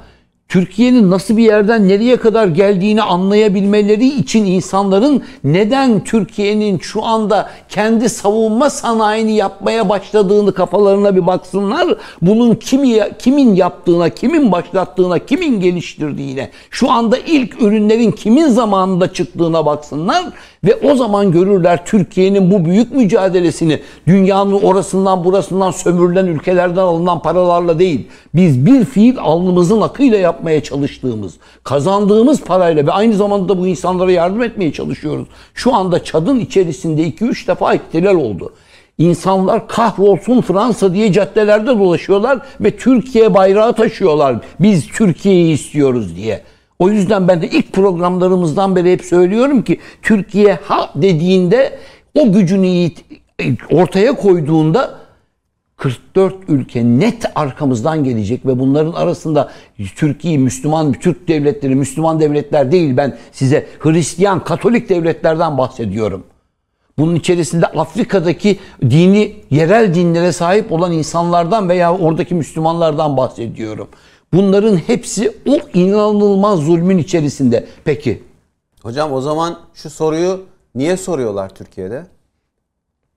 Türkiye'nin nasıl bir yerden nereye kadar geldiğini anlayabilmeleri için insanların neden Türkiye'nin şu anda kendi savunma sanayini yapmaya başladığını kafalarına bir baksınlar. Bunun kimi, kimin yaptığına, kimin başlattığına, kimin geliştirdiğine, şu anda ilk ürünlerin kimin zamanında çıktığına baksınlar ve o zaman görürler Türkiye'nin bu büyük mücadelesini dünyanın orasından burasından sömürülen ülkelerden alınan paralarla değil. Biz bir fiil alnımızın akıyla yapmaya çalıştığımız, kazandığımız parayla ve aynı zamanda da bu insanlara yardım etmeye çalışıyoruz. Şu anda çadın içerisinde 2-3 defa ihtilal oldu. İnsanlar kahrolsun Fransa diye caddelerde dolaşıyorlar ve Türkiye bayrağı taşıyorlar. Biz Türkiye'yi istiyoruz diye. O yüzden ben de ilk programlarımızdan beri hep söylüyorum ki Türkiye ha dediğinde o gücünü ortaya koyduğunda 44 ülke net arkamızdan gelecek ve bunların arasında Türkiye, Müslüman, Türk devletleri, Müslüman devletler değil ben size Hristiyan, Katolik devletlerden bahsediyorum. Bunun içerisinde Afrika'daki dini, yerel dinlere sahip olan insanlardan veya oradaki Müslümanlardan bahsediyorum. Bunların hepsi o inanılmaz zulmün içerisinde. Peki Hocam o zaman şu soruyu niye soruyorlar Türkiye'de?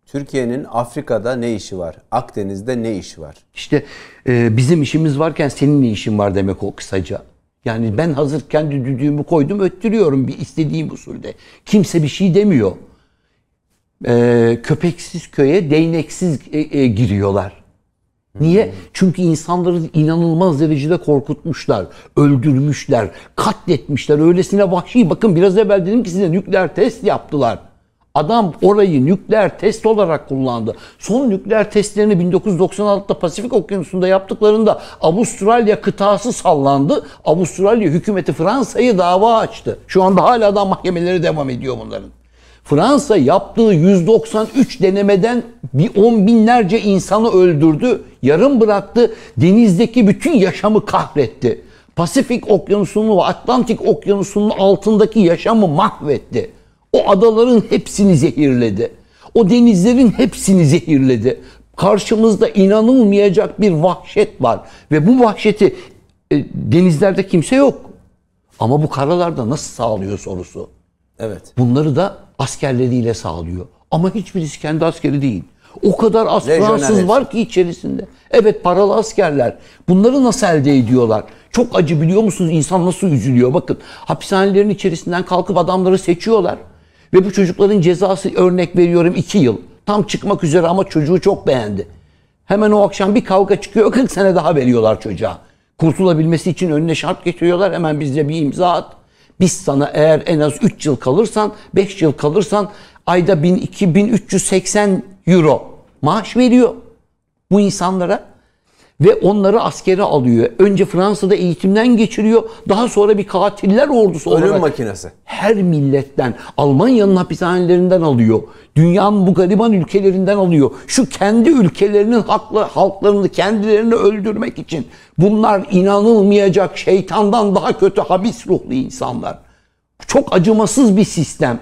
Türkiye'nin Afrika'da ne işi var? Akdeniz'de ne işi var? işte e, bizim işimiz varken senin ne işin var demek o kısaca. Yani ben hazır kendi düdüğümü koydum öttürüyorum bir istediğim usulde. Kimse bir şey demiyor. E, köpeksiz köye değneksiz e, e, giriyorlar. Niye? Çünkü insanları inanılmaz derecede korkutmuşlar, öldürmüşler, katletmişler. Öylesine vahşi. Bakın biraz evvel dedim ki size nükleer test yaptılar. Adam orayı nükleer test olarak kullandı. Son nükleer testlerini 1996'da Pasifik Okyanusu'nda yaptıklarında Avustralya kıtası sallandı. Avustralya hükümeti Fransa'yı dava açtı. Şu anda hala da mahkemeleri devam ediyor bunların. Fransa yaptığı 193 denemeden bir on binlerce insanı öldürdü, yarım bıraktı, denizdeki bütün yaşamı kahretti. Pasifik Okyanusu'nun ve Atlantik Okyanusu'nun altındaki yaşamı mahvetti. O adaların hepsini zehirledi. O denizlerin hepsini zehirledi. Karşımızda inanılmayacak bir vahşet var ve bu vahşeti e, denizlerde kimse yok. Ama bu karalarda nasıl sağlıyor sorusu. Evet. Bunları da askerleriyle sağlıyor. Ama hiçbirisi kendi askeri değil. O kadar az Fransız var ki içerisinde. Evet paralı askerler. Bunları nasıl elde ediyorlar? Çok acı biliyor musunuz? İnsan nasıl üzülüyor? Bakın hapishanelerin içerisinden kalkıp adamları seçiyorlar. Ve bu çocukların cezası örnek veriyorum 2 yıl. Tam çıkmak üzere ama çocuğu çok beğendi. Hemen o akşam bir kavga çıkıyor *laughs* 40 sene daha veriyorlar çocuğa. Kurtulabilmesi için önüne şart getiriyorlar. Hemen bize bir imza at. Biz sana eğer en az 3 yıl kalırsan, 5 yıl kalırsan ayda 1000, 2380 euro maaş veriyor bu insanlara ve onları askere alıyor. Önce Fransa'da eğitimden geçiriyor. Daha sonra bir katiller ordusu Ölüm olarak makinesi. her milletten Almanya'nın hapishanelerinden alıyor. Dünyanın bu gariban ülkelerinden alıyor. Şu kendi ülkelerinin haklı, halklarını kendilerini öldürmek için bunlar inanılmayacak şeytandan daha kötü habis ruhlu insanlar. Çok acımasız bir sistem.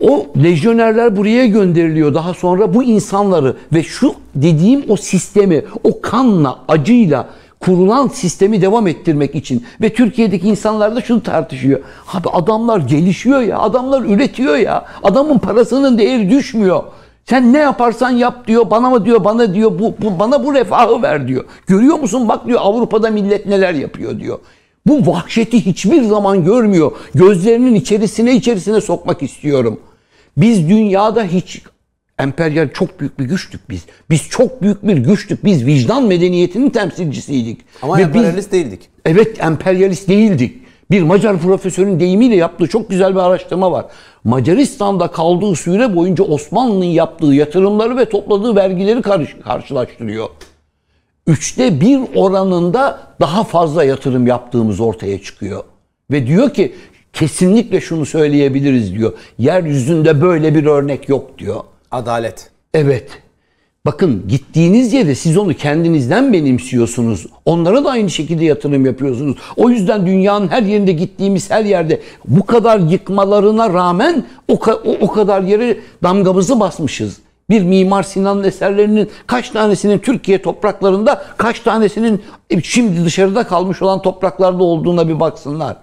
O lejyonerler buraya gönderiliyor daha sonra bu insanları ve şu dediğim o sistemi o kanla acıyla kurulan sistemi devam ettirmek için ve Türkiye'deki insanlar da şunu tartışıyor. Abi adamlar gelişiyor ya adamlar üretiyor ya adamın parasının değeri düşmüyor. Sen ne yaparsan yap diyor bana mı diyor bana diyor bu, bu bana bu refahı ver diyor. Görüyor musun bak diyor Avrupa'da millet neler yapıyor diyor. Bu vahşeti hiçbir zaman görmüyor. Gözlerinin içerisine içerisine sokmak istiyorum. Biz dünyada hiç emperyal çok büyük bir güçtük biz. Biz çok büyük bir güçtük. Biz vicdan medeniyetinin temsilcisiydik. Ama Ve biz- emperyalist değildik. Evet emperyalist değildik. Bir Macar profesörün deyimiyle yaptığı çok güzel bir araştırma var. Macaristan'da kaldığı süre boyunca Osmanlı'nın yaptığı yatırımları ve topladığı vergileri karşılaştırıyor. Üçte bir oranında daha fazla yatırım yaptığımız ortaya çıkıyor. Ve diyor ki kesinlikle şunu söyleyebiliriz diyor. Yeryüzünde böyle bir örnek yok diyor. Adalet. Evet. Bakın gittiğiniz yere siz onu kendinizden benimsiyorsunuz. Onlara da aynı şekilde yatırım yapıyorsunuz. O yüzden dünyanın her yerinde gittiğimiz her yerde bu kadar yıkmalarına rağmen o, o, o kadar yere damgamızı basmışız. Bir Mimar Sinan'ın eserlerinin kaç tanesinin Türkiye topraklarında, kaç tanesinin şimdi dışarıda kalmış olan topraklarda olduğuna bir baksınlar.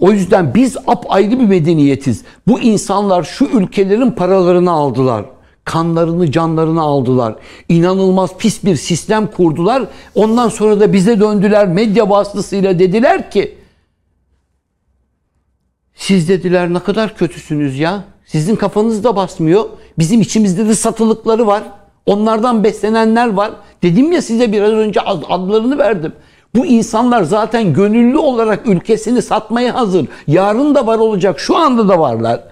O yüzden biz apayrı bir medeniyetiz. Bu insanlar şu ülkelerin paralarını aldılar. Kanlarını, canlarını aldılar. İnanılmaz pis bir sistem kurdular. Ondan sonra da bize döndüler medya vasıtasıyla dediler ki siz dediler ne kadar kötüsünüz ya. Sizin kafanız da basmıyor. Bizim içimizde de satılıkları var. Onlardan beslenenler var. Dedim ya size biraz önce ad- adlarını verdim. Bu insanlar zaten gönüllü olarak ülkesini satmaya hazır. Yarın da var olacak. Şu anda da varlar.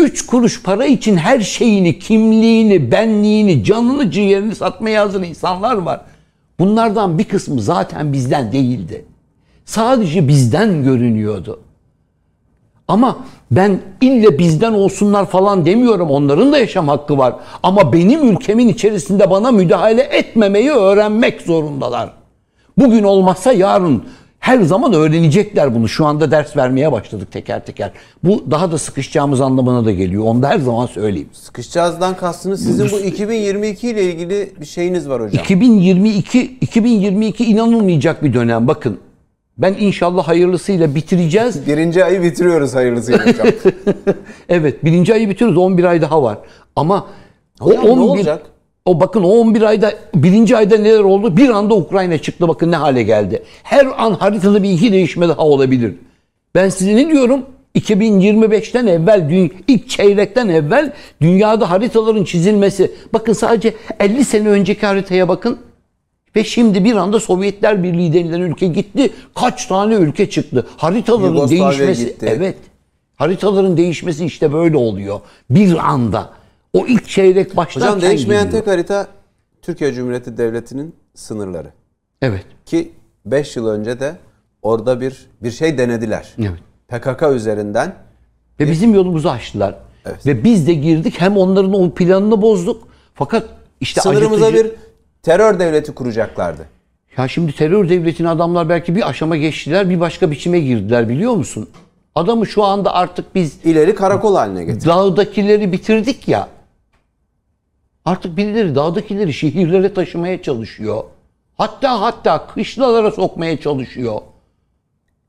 Üç kuruş para için her şeyini, kimliğini, benliğini, canını, ciğerini satmaya hazır insanlar var. Bunlardan bir kısmı zaten bizden değildi. Sadece bizden görünüyordu. Ama ben ille bizden olsunlar falan demiyorum. Onların da yaşam hakkı var. Ama benim ülkemin içerisinde bana müdahale etmemeyi öğrenmek zorundalar. Bugün olmazsa yarın her zaman öğrenecekler bunu. Şu anda ders vermeye başladık teker teker. Bu daha da sıkışacağımız anlamına da geliyor. Onu da her zaman söyleyeyim. Sıkışacağızdan kastınız sizin bu 2022 ile ilgili bir şeyiniz var hocam. 2022 2022 inanılmayacak bir dönem. Bakın ben inşallah hayırlısıyla bitireceğiz. *laughs* Birinci ayı bitiriyoruz hayırlısıyla hocam. *laughs* Evet birinci ayı bitiriyoruz. 11 ay daha var. Ama Hocam ne olacak? O bakın o 11 ayda birinci ayda neler oldu? Bir anda Ukrayna çıktı. Bakın ne hale geldi. Her an haritada bir iki değişme daha olabilir. Ben size ne diyorum? 2025'ten evvel, ilk çeyrekten evvel dünyada haritaların çizilmesi. Bakın sadece 50 sene önceki haritaya bakın. Ve şimdi bir anda Sovyetler Birliği denilen ülke gitti. Kaç tane ülke çıktı. Haritaların Yugoslavya değişmesi. gitti. Evet. Haritaların değişmesi işte böyle oluyor. Bir anda. O ilk çeyrek başlarken Hocam değişmeyen geliyor. tek harita Türkiye Cumhuriyeti Devleti'nin sınırları. Evet. Ki 5 yıl önce de orada bir bir şey denediler. Evet. PKK üzerinden Ve bizim yolumuzu açtılar. Evet. Ve biz de girdik. Hem onların o planını bozduk. Fakat işte sınırımıza acıtıcı- bir terör devleti kuracaklardı. Ya şimdi terör devletine adamlar belki bir aşama geçtiler. Bir başka biçime girdiler biliyor musun? Adamı şu anda artık biz İleri karakol haline getirdi. dağdakileri bitirdik ya. Artık birileri dağdakileri şehirlere taşımaya çalışıyor. Hatta hatta kışlalara sokmaya çalışıyor.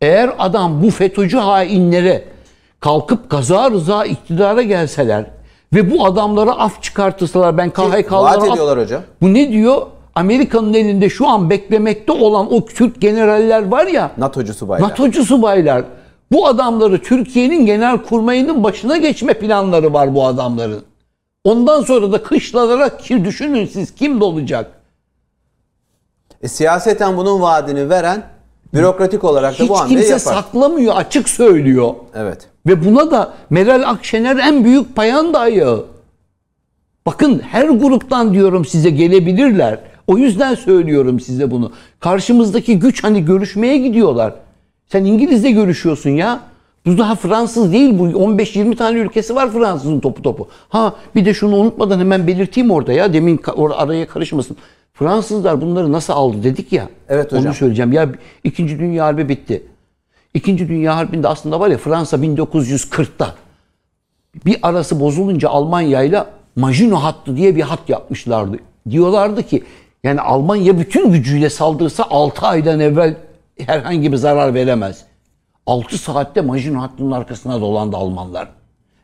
Eğer adam bu FETÖ'cü hainlere kalkıp kaza rıza iktidara gelseler ve bu adamlara af çıkartırsalar ben KHK'lara Vaat af- ediyorlar hocam. Bu ne diyor? Amerika'nın elinde şu an beklemekte olan o Türk generaller var ya NATO'cu subaylar. NATO'cu subaylar. Bu adamları Türkiye'nin genel kurmayının başına geçme planları var bu adamların. Ondan sonra da kışlalara ki düşünün siz kim olacak? E, siyaseten bunun vaadini veren bürokratik olarak da Hiç bu hamleyi kimse yapar. saklamıyor, açık söylüyor. evet. Ve buna da Meral Akşener en büyük payanda ayağı. Bakın her gruptan diyorum size gelebilirler. O yüzden söylüyorum size bunu. Karşımızdaki güç hani görüşmeye gidiyorlar. Sen İngiliz'le görüşüyorsun ya. Bu daha Fransız değil bu. 15-20 tane ülkesi var Fransızın topu topu. Ha bir de şunu unutmadan hemen belirteyim orada ya. Demin or- araya karışmasın. Fransızlar bunları nasıl aldı dedik ya. Evet hocam. Onu söyleyeceğim. Ya İkinci Dünya Harbi bitti. İkinci Dünya Harbi'nde aslında var ya Fransa 1940'ta bir arası bozulunca Almanya ile Maginot hattı diye bir hat yapmışlardı. Diyorlardı ki yani Almanya bütün gücüyle saldırsa 6 aydan evvel herhangi bir zarar veremez. 6 saatte Maginot hattının arkasına dolandı Almanlar.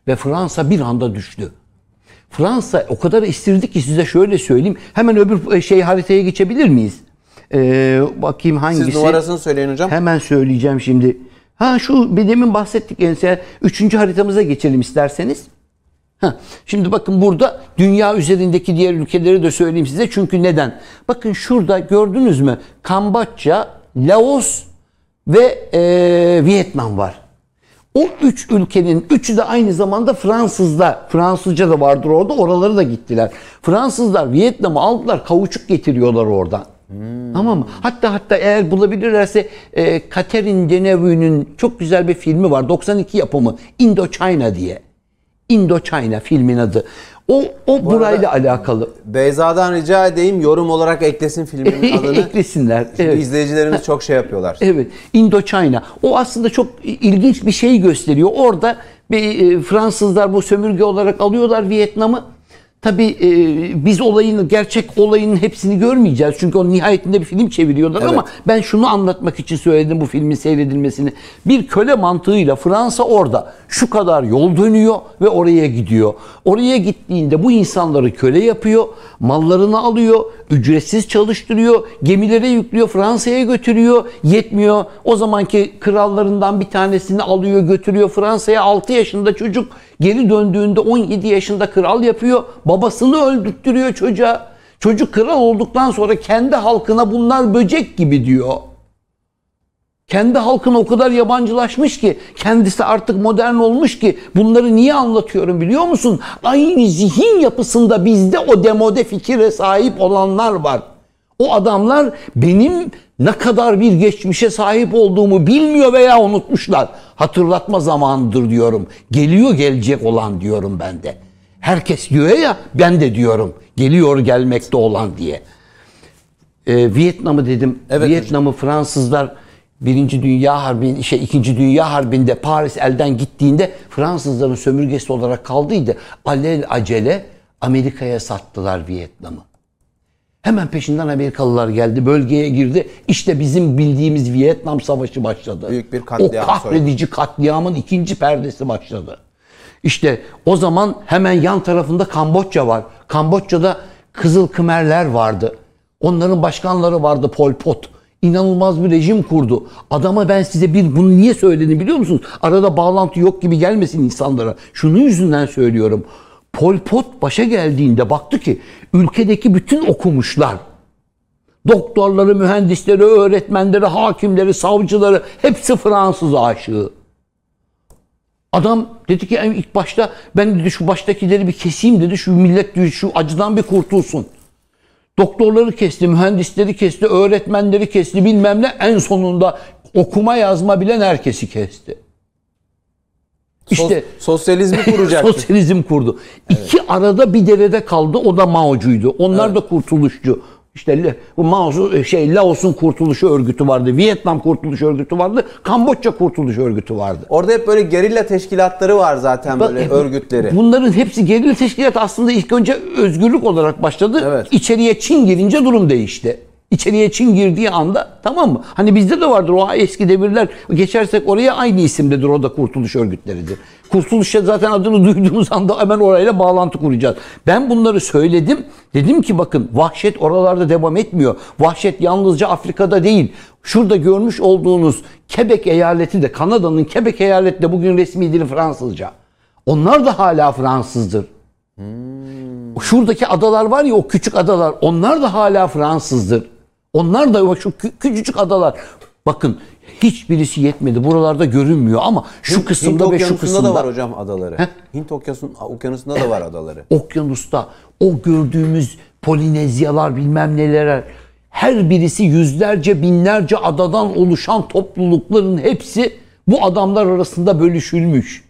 Ve Fransa bir anda düştü. Fransa o kadar istirdi ki size şöyle söyleyeyim. Hemen öbür şey haritaya geçebilir miyiz? Ee, bakayım hangisi? Siz numarasını söyleyin hocam. Hemen söyleyeceğim şimdi. Ha şu bir demin bahsettik ense. Üçüncü haritamıza geçelim isterseniz. Ha, şimdi bakın burada dünya üzerindeki diğer ülkeleri de söyleyeyim size. Çünkü neden? Bakın şurada gördünüz mü? Kamboçya, Laos ve eee, Vietnam var. O üç ülkenin üçü de aynı zamanda Fransızlar. Fransızca da vardır orada. Oraları da gittiler. Fransızlar Vietnam'ı aldılar. Kavuçuk getiriyorlar oradan. Tamam mı? Hatta hatta eğer bulabilirlerse e, Catherine Deneuve'nin çok güzel bir filmi var. 92 yapımı. Indochina diye. Indochina filmin adı. O, o burayla alakalı. Beyza'dan rica edeyim yorum olarak eklesin filmin *laughs* adını. Eklesinler. Çünkü Evet. izleyicilerimiz çok şey yapıyorlar. *laughs* Evet. Indochina. O aslında çok ilginç bir şey gösteriyor. Orada bir, e, Fransızlar bu sömürge olarak alıyorlar Vietnam'ı. Tabii e, biz olayın, gerçek olayın hepsini görmeyeceğiz. Çünkü o nihayetinde bir film çeviriyorlar Evet. ama ben şunu anlatmak için söyledim bu filmin seyredilmesini. Bir köle mantığıyla Fransa orada şu kadar yol dönüyor ve oraya gidiyor. Oraya gittiğinde bu insanları köle yapıyor, mallarını alıyor, ücretsiz çalıştırıyor, gemilere yüklüyor, Fransa'ya götürüyor, yetmiyor. O zamanki krallarından bir tanesini alıyor, götürüyor Fransa'ya 6 yaşında çocuk geri döndüğünde 17 yaşında kral yapıyor. Babasını öldürttürüyor çocuğa. Çocuk kral olduktan sonra kendi halkına bunlar böcek gibi diyor. Kendi halkına o kadar yabancılaşmış ki, kendisi artık modern olmuş ki bunları niye anlatıyorum biliyor musun? Aynı zihin yapısında bizde o demode fikire sahip olanlar var. O adamlar benim ne kadar bir geçmişe sahip olduğumu bilmiyor veya unutmuşlar. Hatırlatma zamanıdır diyorum. Geliyor gelecek olan diyorum ben de. Herkes diyor ya ben de diyorum. Geliyor gelmekte olan diye. Ee, Vietnam'ı dedim. Evet Vietnam'ı Fransızlar Birinci Dünya Harbi, şey İkinci Dünya Harbi'nde Paris elden gittiğinde Fransızların sömürgesi olarak kaldıydı. Alel acele Amerika'ya sattılar Vietnam'ı. Hemen peşinden Amerikalılar geldi, bölgeye girdi. İşte bizim bildiğimiz Vietnam Savaşı başladı. Büyük bir katliam O kahredici katliamın ikinci perdesi başladı. İşte o zaman hemen yan tarafında Kamboçya var. Kamboçya'da Kızıl Kımerler vardı. Onların başkanları vardı Pol Pot. İnanılmaz bir rejim kurdu. Adama ben size bir bunu niye söyledim biliyor musunuz? Arada bağlantı yok gibi gelmesin insanlara. Şunun yüzünden söylüyorum. Pol Pot başa geldiğinde baktı ki ülkedeki bütün okumuşlar doktorları, mühendisleri, öğretmenleri, hakimleri, savcıları hepsi Fransız aşığı. Adam dedi ki "En ilk başta ben dedi şu baştakileri bir keseyim dedi. Şu millet dedi, şu acıdan bir kurtulsun. Doktorları kesti, mühendisleri kesti, öğretmenleri kesti bilmem ne. En sonunda okuma yazma bilen herkesi kesti. İşte Sos- sosyalizmi *laughs* kuracaktı. sosyalizm kurdu. İki arada bir derede kaldı. O da Mao'cuydu. Onlar da kurtuluşçu. İşte bu Mao şey Laos'un kurtuluş örgütü vardı. Vietnam kurtuluş örgütü vardı. Kamboçya kurtuluş örgütü vardı. Orada hep böyle gerilla teşkilatları var zaten böyle Bak, örgütleri. Bunların hepsi gerilla teşkilat aslında ilk önce özgürlük olarak başladı. Evet. İçeriye Çin girince durum değişti. İçeriye Çin girdiği anda tamam mı? Hani bizde de vardır o eski devirler. Geçersek oraya aynı isimdedir o da kurtuluş örgütleridir. Kurtuluşa zaten adını duyduğumuz anda hemen orayla bağlantı kuracağız. Ben bunları söyledim. Dedim ki bakın vahşet oralarda devam etmiyor. Vahşet yalnızca Afrika'da değil. Şurada görmüş olduğunuz Quebec eyaleti de Kanada'nın Quebec eyaleti de bugün resmi dili Fransızca. Onlar da hala Fransızdır. Şuradaki adalar var ya o küçük adalar onlar da hala Fransızdır. Onlar da şu kü- küçücük adalar. Bakın hiçbirisi yetmedi. Buralarda görünmüyor ama şu Hint kısımda ve şu kısımda da var hocam adaları. Hint Okyanusu'nda okyanusunda da var adaları. okyanusta o gördüğümüz Polinezyalar bilmem neler her birisi yüzlerce binlerce adadan oluşan toplulukların hepsi bu adamlar arasında bölüşülmüş.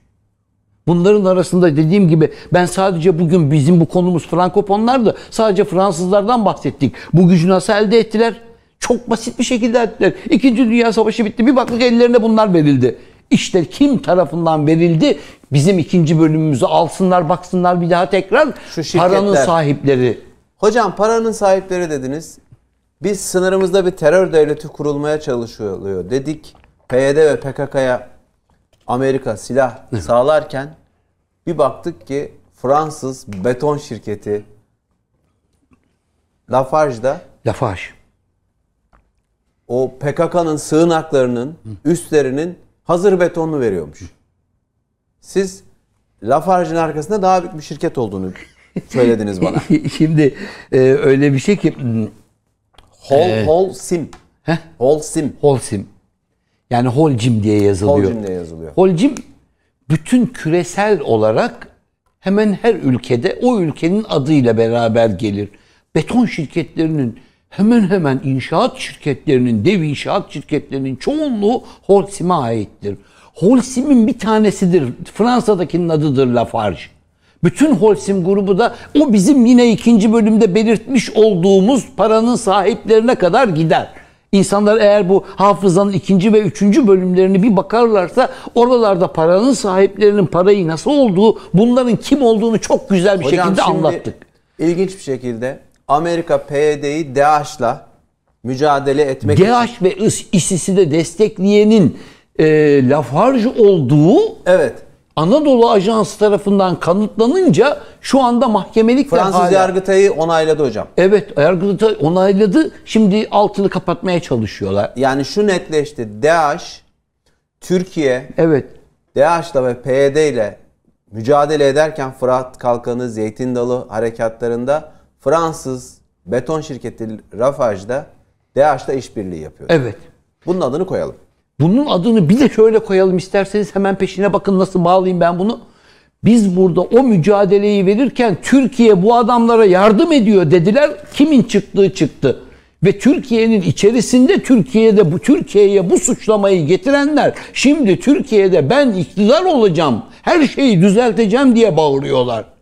Bunların arasında dediğim gibi ben sadece bugün bizim bu konumuz Frankofonlardı. Sadece Fransızlardan bahsettik. Bu gücü nasıl elde ettiler? Çok basit bir şekilde ettiler. İkinci Dünya Savaşı bitti. Bir baktık ellerine bunlar verildi. İşte kim tarafından verildi? Bizim ikinci bölümümüzü alsınlar baksınlar bir daha tekrar. Şu şirketler. Paranın sahipleri. Hocam paranın sahipleri dediniz. Biz sınırımızda bir terör devleti kurulmaya çalışılıyor dedik. PYD ve PKK'ya Amerika silah sağlarken bir baktık ki Fransız beton şirketi Lafarge'da Lafarge. O PKK'nın sığınaklarının üstlerinin hazır betonunu veriyormuş. Siz Lafarge'ın arkasında daha büyük bir şirket olduğunu söylediniz bana. *laughs* Şimdi e, öyle bir şey ki hmm, Hol, Holcim. Heh. Holcim. Holcim. Yani Holcim diye yazılıyor. Holcim diye yazılıyor. Holcim bütün küresel olarak hemen her ülkede o ülkenin adıyla beraber gelir. Beton şirketlerinin hemen hemen inşaat şirketlerinin, dev inşaat şirketlerinin çoğunluğu Holcim'e aittir. Holcim'in bir tanesidir. Fransa'dakinin adıdır Lafarge. Bütün Holcim grubu da o bizim yine ikinci bölümde belirtmiş olduğumuz paranın sahiplerine kadar gider. İnsanlar eğer bu hafızanın ikinci ve üçüncü bölümlerini bir bakarlarsa oralarda paranın sahiplerinin parayı nasıl olduğu, bunların kim olduğunu çok güzel bir şekilde şimdi anlattık. ilginç bir şekilde Amerika PYD'yi DAEŞ'la mücadele etmek için DAEŞ ve IS- ISIS'i de destekleyenin e, Lafarge olduğu evet Anadolu Ajansı tarafından kanıtlanınca şu anda mahkemelikler Fransız hala... Yargıtay'ı onayladı hocam. Evet, Yargıtay onayladı. Şimdi altını kapatmaya çalışıyorlar. Yani şu netleşti. DAEŞ Türkiye Evet. DAEŞ'la ve PYD ile mücadele ederken Fırat Kalkanı, Zeytin Dalı harekatlarında Fransız beton şirketi Lafarge'da DAEŞ'la işbirliği yapıyor. Evet. Bunun adını koyalım. Bunun adını bir de şöyle koyalım isterseniz hemen peşine bakın nasıl bağlayayım ben bunu. Biz burada o mücadeleyi verirken Türkiye bu adamlara yardım ediyor dediler. Kimin çıktığı çıktı. Ve Türkiye'nin içerisinde Türkiye'de bu Türkiye'ye bu suçlamayı getirenler şimdi Türkiye'de ben iktidar olacağım, her şeyi düzelteceğim diye bağırıyorlar.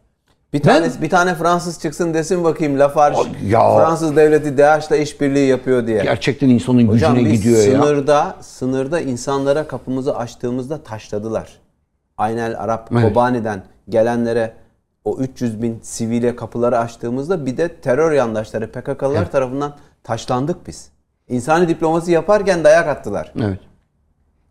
Bir tane bir tane Fransız çıksın desin bakayım Lafarge Ya. Fransız devleti DAEŞ'la işbirliği yapıyor diye. Gerçekten insanın Hocam gücüne gidiyor ya. sınırda sınırda insanlara kapımızı açtığımızda taşladılar. Aynel Arap Evet. Kobani'den gelenlere o 300 bin sivile kapıları açtığımızda bir de terör yandaşları PKK'lılar tarafından taşlandık biz. İnsani diplomasi yaparken dayak attılar.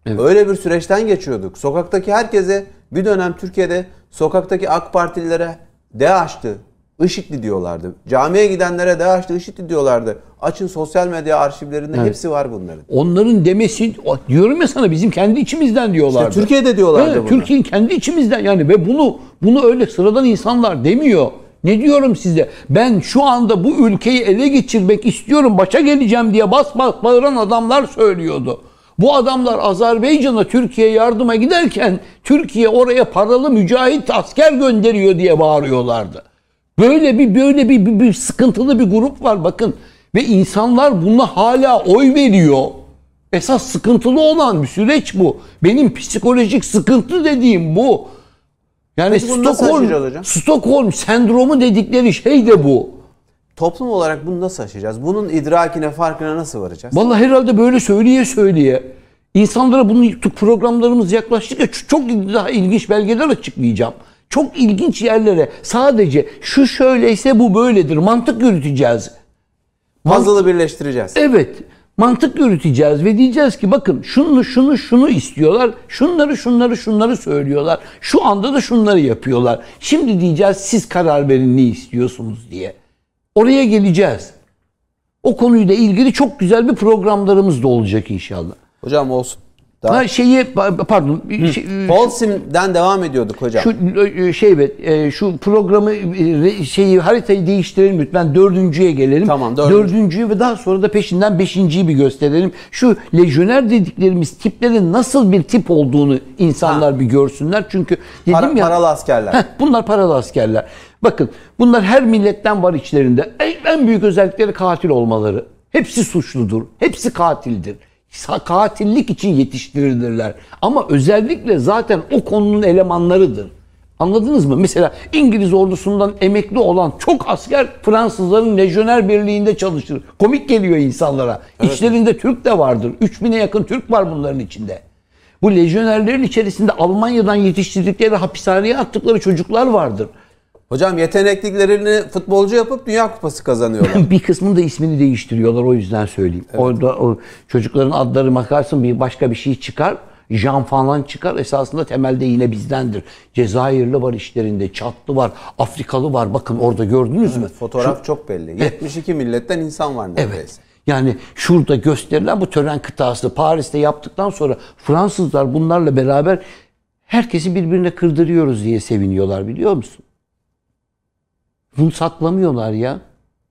Evet. Öyle bir süreçten geçiyorduk. Sokaktaki herkese bir dönem Türkiye'de sokaktaki AK Partililere DAEŞ'tı, IŞİD'li diyorlardı. Camiye gidenlere DAEŞ'ti, IŞİD'li diyorlardı. Açın sosyal medya arşivlerinde hepsi var bunların. Onların demesi diyorum ya sana bizim kendi içimizden diyorlardı. İşte Türkiye'de diyorlardı Evet, bunu. Türkiye'nin kendi içimizden yani ve bunu bunu öyle sıradan insanlar demiyor. Ne diyorum size? Ben şu anda bu ülkeyi ele geçirmek istiyorum, başa geleceğim diye bas bas bağıran adamlar söylüyordu. Bu adamlar Azerbaycan'a Türkiye yardıma giderken Türkiye oraya paralı mücahit asker gönderiyor diye bağırıyorlardı. Böyle bir böyle bir, bir, bir sıkıntılı bir grup var bakın ve insanlar buna hala oy veriyor. Esas sıkıntılı olan bir süreç bu. Benim psikolojik sıkıntı dediğim bu. Yani Peki Stockholm? Stockholm sendromu dedikleri şey de bu. Toplum olarak bunu nasıl aşacağız? Bunun idrakine, farkına nasıl varacağız? Vallahi herhalde böyle söyleye söyleye. İnsanlara bunu programlarımız yaklaştıkça çok daha ilginç belgeler açıklayacağım. Çok ilginç yerlere sadece şu şöyleyse bu böyledir mantık yürüteceğiz. Puzzle'ı birleştireceğiz. Evet. Mantık yürüteceğiz ve diyeceğiz ki bakın şunu şunu şunu istiyorlar. Şunları şunları şunları söylüyorlar. Şu anda da şunları yapıyorlar. Şimdi diyeceğiz siz karar verin ne istiyorsunuz diye. Oraya geleceğiz. O konuyla ilgili çok güzel bir programlarımız da olacak inşallah. Hocam olsun. Daha- Ha, şeyi pa- pardon bir şey- Folsim'den devam ediyorduk hocam. şu e, şey e, şu programı e, şeyi haritayı değiştirelim lütfen dördüncüye gelelim. Tamam, dördüncü. Dördüncüyü ve daha sonra da peşinden beşinciyi bir gösterelim. Şu lejyoner dediklerimiz tiplerin nasıl bir tip olduğunu insanlar bir görsünler. Çünkü dedim Para- ya paralı askerler. Heh, bunlar paralı askerler. Bakın bunlar her milletten var içlerinde. En, büyük özellikleri katil olmaları. Hepsi suçludur. Hepsi katildir. Katillik için yetiştirilirler. Ama özellikle zaten o konunun elemanlarıdır. Anladınız mı? Mesela İngiliz ordusundan emekli olan çok asker Fransızların lejyoner birliğinde çalışır. Komik geliyor insanlara. İçlerinde Türk de vardır. 3000'e yakın Türk var bunların içinde. Bu lejyonerlerin içerisinde Almanya'dan yetiştirdikleri hapishaneye attıkları çocuklar vardır. Hocam yeteneklilerini futbolcu yapıp Dünya Kupası kazanıyorlar. *laughs* Bir kısmının da ismini değiştiriyorlar o yüzden söyleyeyim. Orada o çocukların adları bakarsın bir başka bir şey çıkar. Jean falan çıkar. Esasında temelde yine bizdendir. Cezayirli var işlerinde, Çatlı var, Afrikalı var. Bakın orada gördünüz mü? Fotoğraf çok belli. 72 milletten insan var neredeyse. Evet. Yani şurada gösterilen bu tören kıtası Paris'te yaptıktan sonra Fransızlar bunlarla beraber herkesi birbirine kırdırıyoruz diye seviniyorlar biliyor musun? Bunu saklamıyorlar ya.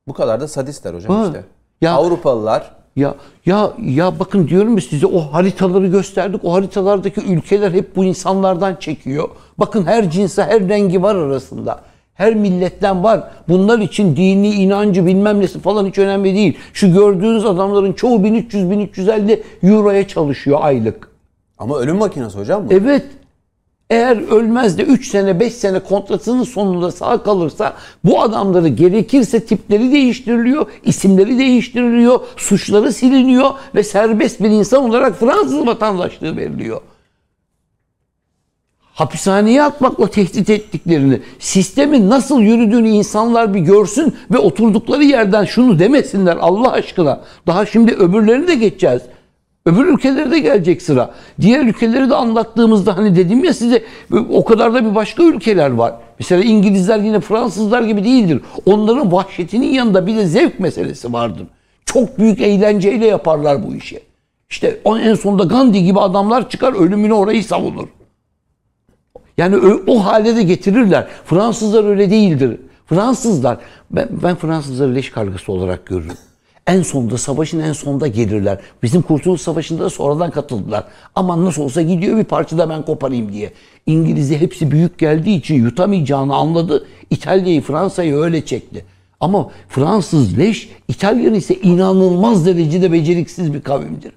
Bu kadar da sadistler hocam Ha. işte. Ya- Avrupalılar Ya ya ya bakın diyorum ya size o haritaları gösterdik. O haritalardaki ülkeler hep bu insanlardan çekiyor. Bakın her cinse, her rengi var arasında. Her milletten var. Bunlar için dini, inancı bilmem nesi falan hiç önemli değil. Şu gördüğünüz adamların çoğu 1300-1350 euroya çalışıyor aylık. ama ölüm makinesi hocam bu. Evet. Eğer ölmez de 3 sene 5 sene kontratının sonunda sağ kalırsa bu adamları gerekirse tipleri değiştiriliyor, isimleri değiştiriliyor, suçları siliniyor ve serbest bir insan olarak Fransız vatandaşlığı veriliyor. Hapishaneye atmakla tehdit ettiklerini, sistemin nasıl yürüdüğünü insanlar bir görsün ve oturdukları yerden şunu demesinler Allah aşkına. Daha şimdi öbürlerini de geçeceğiz. Öbür ülkelere de gelecek sıra. Diğer ülkeleri de anlattığımızda hani dedim ya size o kadar da bir başka ülkeler var. Mesela İngilizler yine Fransızlar gibi değildir. Onların vahşetinin yanında bir de zevk meselesi vardır. Çok büyük eğlenceyle yaparlar bu işi. İşte en sonunda Gandhi gibi adamlar çıkar ölümüne orayı savunur. Yani o hale de getirirler. Fransızlar öyle değildir. Fransızlar, ben, ben Fransızları leş kargısı olarak görürüm. En sonunda, savaşın en sonunda gelirler. Bizim Kurtuluş Savaşı'nda da sonradan katıldılar. Ama nasıl olsa gidiyor bir parça da ben koparayım diye. İngiliz'i hepsi büyük geldiği için yutamayacağını anladı. İtalya'yı, Fransa'yı öyle çekti. Ama Fransız leş, İtalyan ise inanılmaz derecede beceriksiz bir kavimdir.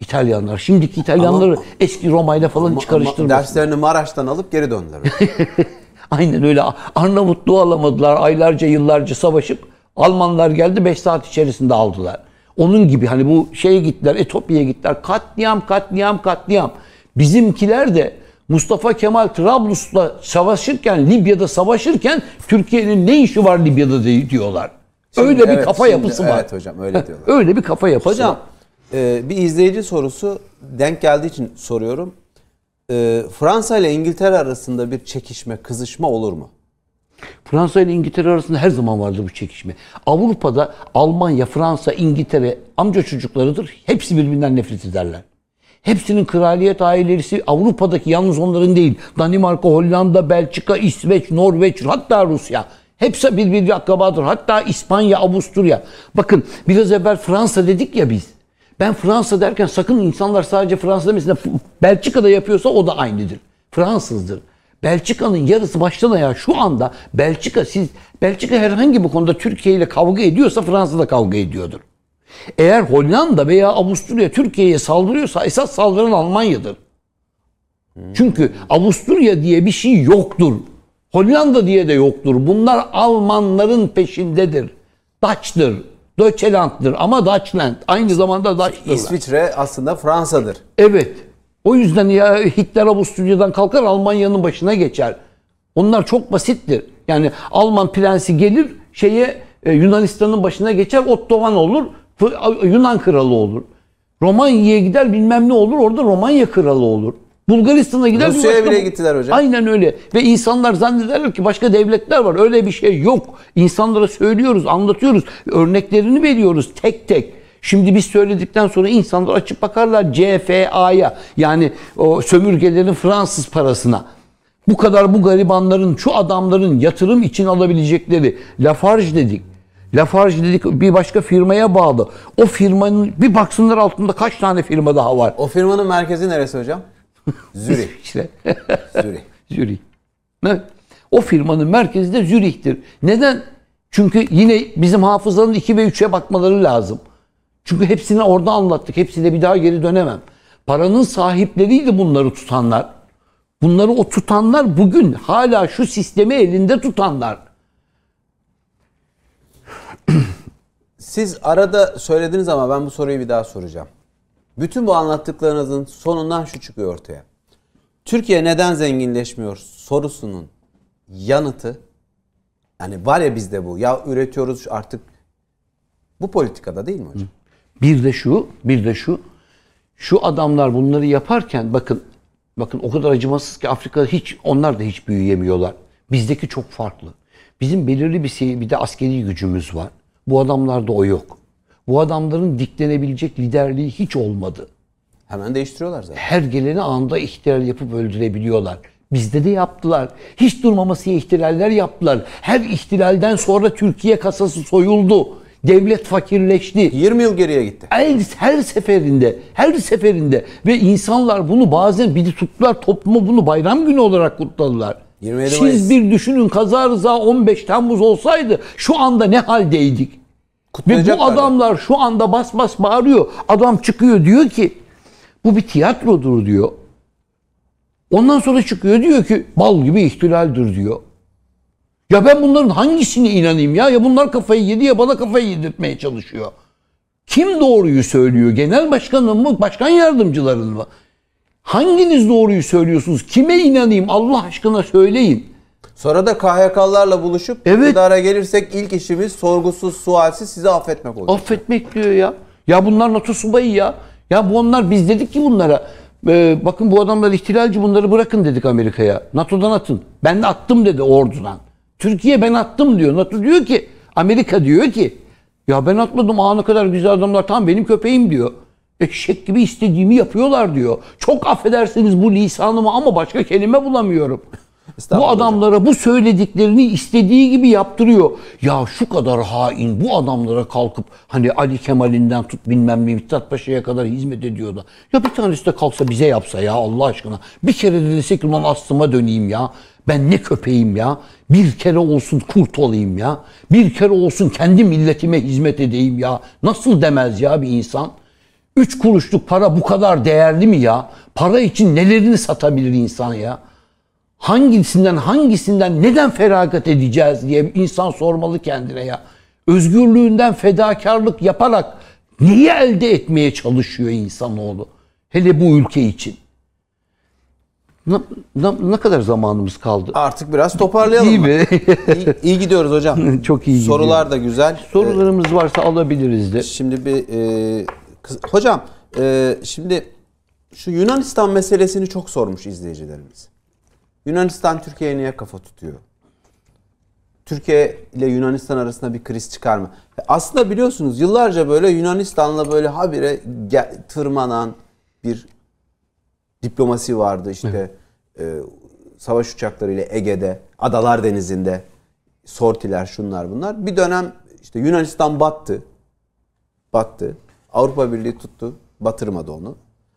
İtalyanlar. Şimdiki İtalyanları eski Roma'yla falan hiç Ama- ama karıştırmasın. derslerini Maraş'tan alıp geri döndüler. *laughs* Aynen öyle. Arnavutluğu alamadılar. Aylarca yıllarca savaşıp Almanlar geldi 5 saat içerisinde aldılar. Onun gibi hani bu şeye gittiler, Etopya'ya gittiler. Katliam, katliam, katliam. Bizimkiler de Mustafa Kemal Trablus'la savaşırken, Libya'da savaşırken Türkiye'nin ne işi var Libya'da diye diyorlar. öyle bir Evet, kafa şimdi- yapısı var. Evet hocam öyle diyorlar. Öyle bir kafa yapısı Hocam var. e, bir izleyici sorusu denk geldiği için soruyorum. E, Fransa ile İngiltere arasında bir çekişme, kızışma olur mu? Fransa ile İngiltere arasında her zaman vardı bu çekişme. Avrupa'da Almanya, Fransa, İngiltere amca çocuklarıdır. Hepsi birbirinden nefret ederler. Hepsinin kraliyet ailesi Avrupa'daki yalnız onların değil. Danimarka, Hollanda, Belçika, İsveç, Norveç, hatta Rusya. Hepsi birbiri akrabadır. Hatta İspanya, Avusturya. Bakın biraz evvel Fransa dedik ya biz. Ben Fransa derken sakın insanlar sadece Fransa demesinler. Belçika'da yapıyorsa o da aynıdır. Fransızdır. Belçika'nın yarısı baştan ayağa şu anda Belçika siz Belçika herhangi bir konuda Türkiye ile kavga ediyorsa Fransa da kavga ediyordur. Eğer Hollanda veya Avusturya Türkiye'ye saldırıyorsa esas saldıran Almanya'dır. Çünkü Avusturya diye bir şey yoktur. Hollanda diye de yoktur. Bunlar Almanların peşindedir. Dutch'tır. Deutschland'dır ama Deutschland. Aynı zamanda Dutch'tırlar. İsviçre aslında Fransa'dır. Evet. O yüzden ya Hitler Avusturya'dan kalkar Almanya'nın başına geçer. Onlar çok basittir. Yani Alman prensi gelir şeye e, Yunanistan'ın başına geçer Ottoman olur. Yunan kralı olur. Romanya'ya gider bilmem ne olur orada Romanya kralı olur. Bulgaristan'a gider Rusya'ya başka- bile gittiler hocam. Aynen öyle. Ve insanlar zannederler ki başka devletler var. Öyle bir şey yok. İnsanlara söylüyoruz, anlatıyoruz. Örneklerini veriyoruz tek tek. Şimdi biz söyledikten sonra insanlar açıp bakarlar CFA'ya yani o sömürgelerin Fransız parasına. Bu kadar bu garibanların, şu adamların yatırım için alabilecekleri Lafarge dedik. Lafarge dedik bir başka firmaya bağlı. O firmanın bir baksınlar altında kaç tane firma daha var. O firmanın merkezi neresi hocam? *laughs* Zürih. İşte Zürih. *laughs* Zürih. Evet. O firmanın merkezi de Zürih'tir. Neden? Çünkü yine bizim hafızanın 2 ve 3'e bakmaları lazım. Çünkü hepsini orada anlattık. Hepsine bir daha geri dönemem. Paranın sahipleriydi bunları tutanlar. Bunları o tutanlar bugün hala şu sistemi elinde tutanlar. Siz arada söylediniz ama ben bu soruyu bir daha soracağım. Bütün bu anlattıklarınızın sonundan şu çıkıyor ortaya. Türkiye neden zenginleşmiyor sorusunun yanıtı yani var ya bizde bu. Ya üretiyoruz artık bu politikada değil mi hocam? Bir de şu, bir de şu. Şu adamlar bunları yaparken bakın bakın o kadar acımasız ki Afrika'da hiç onlar da hiç büyüyemiyorlar. Bizdeki çok farklı. Bizim belirli bir şey, bir de askeri gücümüz var. Bu adamlarda o yok. Bu adamların diklenebilecek liderliği hiç olmadı. Hemen değiştiriyorlar zaten. Her geleni anında ihtilal yapıp öldürebiliyorlar. Bizde de yaptılar. Hiç durmamasıya ihtilaller yaptılar. Her ihtilalden sonra Türkiye kasası soyuldu. Devlet fakirleşti. 20 yıl geriye gitti. Her, her seferinde, her seferinde ve insanlar bunu bazen bir tuttular topluma bunu bayram günü olarak kutladılar. 27 Siz Mayıs. bir düşünün kaza rıza 15 Temmuz olsaydı şu anda ne haldeydik? Ve bu adamlar şu anda bas bas bağırıyor. Adam çıkıyor diyor ki bu bir tiyatrodur diyor. Ondan sonra çıkıyor diyor ki bal gibi ihtilaldir diyor. Ya ben bunların hangisine inanayım ya? Ya bunlar kafayı yedi ya bana kafayı yedirtmeye çalışıyor. Kim doğruyu söylüyor? Genel başkanın mı? Başkan yardımcıların mı? Hanginiz doğruyu söylüyorsunuz? Kime inanayım? Allah aşkına söyleyin. Sonra da KHK'larla buluşup Evet. iktidara gelirsek ilk işimiz sorgusuz, sualsiz sizi affetmek olacak. Affetmek diyor ya. Ya bunlar NATO subayı ya. Ya bu onlar biz dedik ki bunlara. e, bakın bu adamlar ihtilalci bunları bırakın dedik Amerika'ya. NATO'dan atın. Ben de attım dedi ordudan. Türkiye ben attım diyor. NATO diyor ki Amerika diyor ki ya ben atmadım aa ne kadar güzel adamlar tam benim köpeğim diyor. Eşek gibi istediğimi yapıyorlar diyor. Çok affedersiniz bu lisanımı ama başka kelime bulamıyorum. Bu adamlara bu söylediklerini istediği gibi yaptırıyor. Ya şu kadar hain bu adamlara kalkıp hani Ali Kemal'inden tut bilmem ne Mithat Paşa'ya kadar hizmet ediyordu. Ya bir tanesi de kalksa bize yapsa ya Allah aşkına. Bir kere de desek ulan aslıma döneyim ya. Ben ne köpeğim ya. Bir kere olsun kurt olayım ya. Bir kere olsun kendi milletime hizmet edeyim ya. Nasıl demez ya bir insan? Üç kuruşluk para bu kadar değerli mi ya? Para için nelerini satabilir insan ya? hangisinden hangisinden neden feragat edeceğiz diye insan sormalı kendine ya. Özgürlüğünden fedakarlık yaparak neyi elde etmeye çalışıyor insanoğlu? Hele bu ülke için. Ne, ne, ne kadar zamanımız kaldı? Artık biraz toparlayalım İyi mı? mi? iyi, iyi gidiyoruz hocam. *laughs* Çok iyi gidiyor. Sorular da güzel. Sorularımız varsa alabiliriz de. Şimdi bir e, kız- hocam e, şimdi şu Yunanistan meselesini çok sormuş izleyicilerimiz. Yunanistan Türkiye'ye niye kafa tutuyor? Türkiye ile Yunanistan arasında bir kriz çıkar mı? Aslında biliyorsunuz yıllarca böyle Yunanistan'la böyle habire tırmanan bir diplomasi vardı işte e, savaş uçaklarıyla Ege'de, Adalar Denizi'nde sortiler şunlar bunlar. Bir dönem işte Yunanistan battı. Battı. Avrupa Birliği tuttu. Batırmadı onu.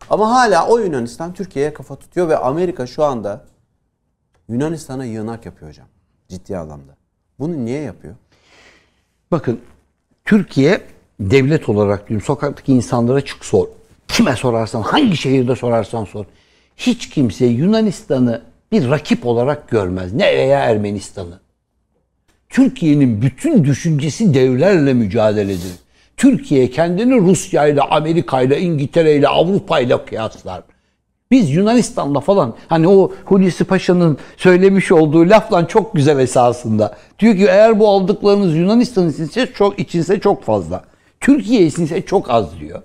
Ama hala o Yunanistan Türkiye'ye kafa tutuyor ve Amerika şu anda Yunanistan'a yığınak yapıyor hocam. Ciddi anlamda. Bunu niye yapıyor? Bakın Türkiye devlet olarak diyorum sokaktaki insanlara çık sor. Kime sorarsan, hangi şehirde sorarsan sor. Hiç kimse Yunanistan'ı bir rakip olarak görmez. Ne veya Ermenistan'ı. Türkiye'nin bütün düşüncesi devlerle mücadeledir. Türkiye kendini Rusya ile, Amerika ile, İngiltere ile, Avrupa ile kıyaslar. Biz Yunanistan'la falan hani o Hulusi Paşa'nın söylemiş olduğu lafla çok güzel esasında. Diyor ki eğer bu aldıklarınız Yunanistan içinse çok içinse çok fazla. Türkiye içinse çok az diyor.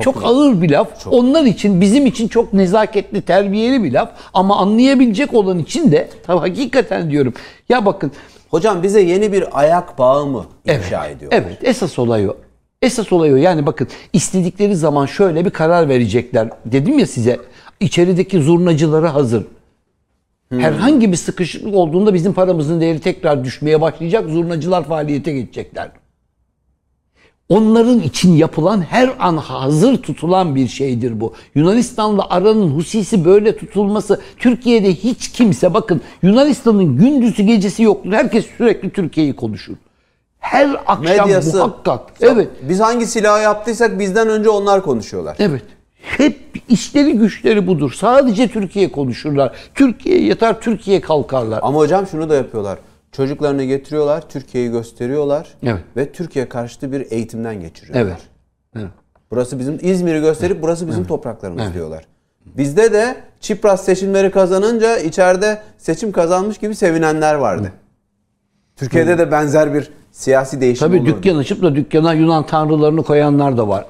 Çok, güzel. ağır bir laf. Onlar için bizim için çok nezaketli, terbiyeli bir laf ama anlayabilecek olan için de tabii hakikaten diyorum. Ya bakın Hocam bize yeni bir ayak bağı mı inşa ediyor? Evet, esas olay o. Esas olay o. Yani bakın istedikleri zaman şöyle bir karar verecekler. Dedim ya size içerideki zurnacıları hazır. Herhangi bir sıkışıklık olduğunda bizim paramızın değeri tekrar düşmeye başlayacak. Zurnacılar faaliyete geçecekler. Onların için yapılan her an hazır tutulan bir şeydir bu. Yunanistan'la aranın husisi böyle tutulması Türkiye'de hiç kimse bakın Yunanistan'ın gündüzü gecesi yoktur. Herkes sürekli Türkiye'yi konuşur. Her akşam Medyası. muhakkak. Evet. Biz hangi silahı yaptıysak bizden önce onlar konuşuyorlar. Evet. Hep işleri güçleri budur. Sadece Türkiye konuşurlar. Türkiye yatar, Türkiye kalkarlar. Ama hocam şunu da yapıyorlar. Çocuklarını getiriyorlar, Türkiye'yi gösteriyorlar Evet. ve Türkiye karşıtı bir eğitimden geçiriyorlar. Evet. evet. Burası bizim İzmir'i gösterip burası bizim topraklarımız diyorlar. Bizde de Çipras seçimleri kazanınca içeride seçim kazanmış gibi sevinenler vardı. Türkiye'de de benzer bir siyasi değişim Tabii olurdu. dükkan açıp da dükkana Yunan tanrılarını koyanlar da var.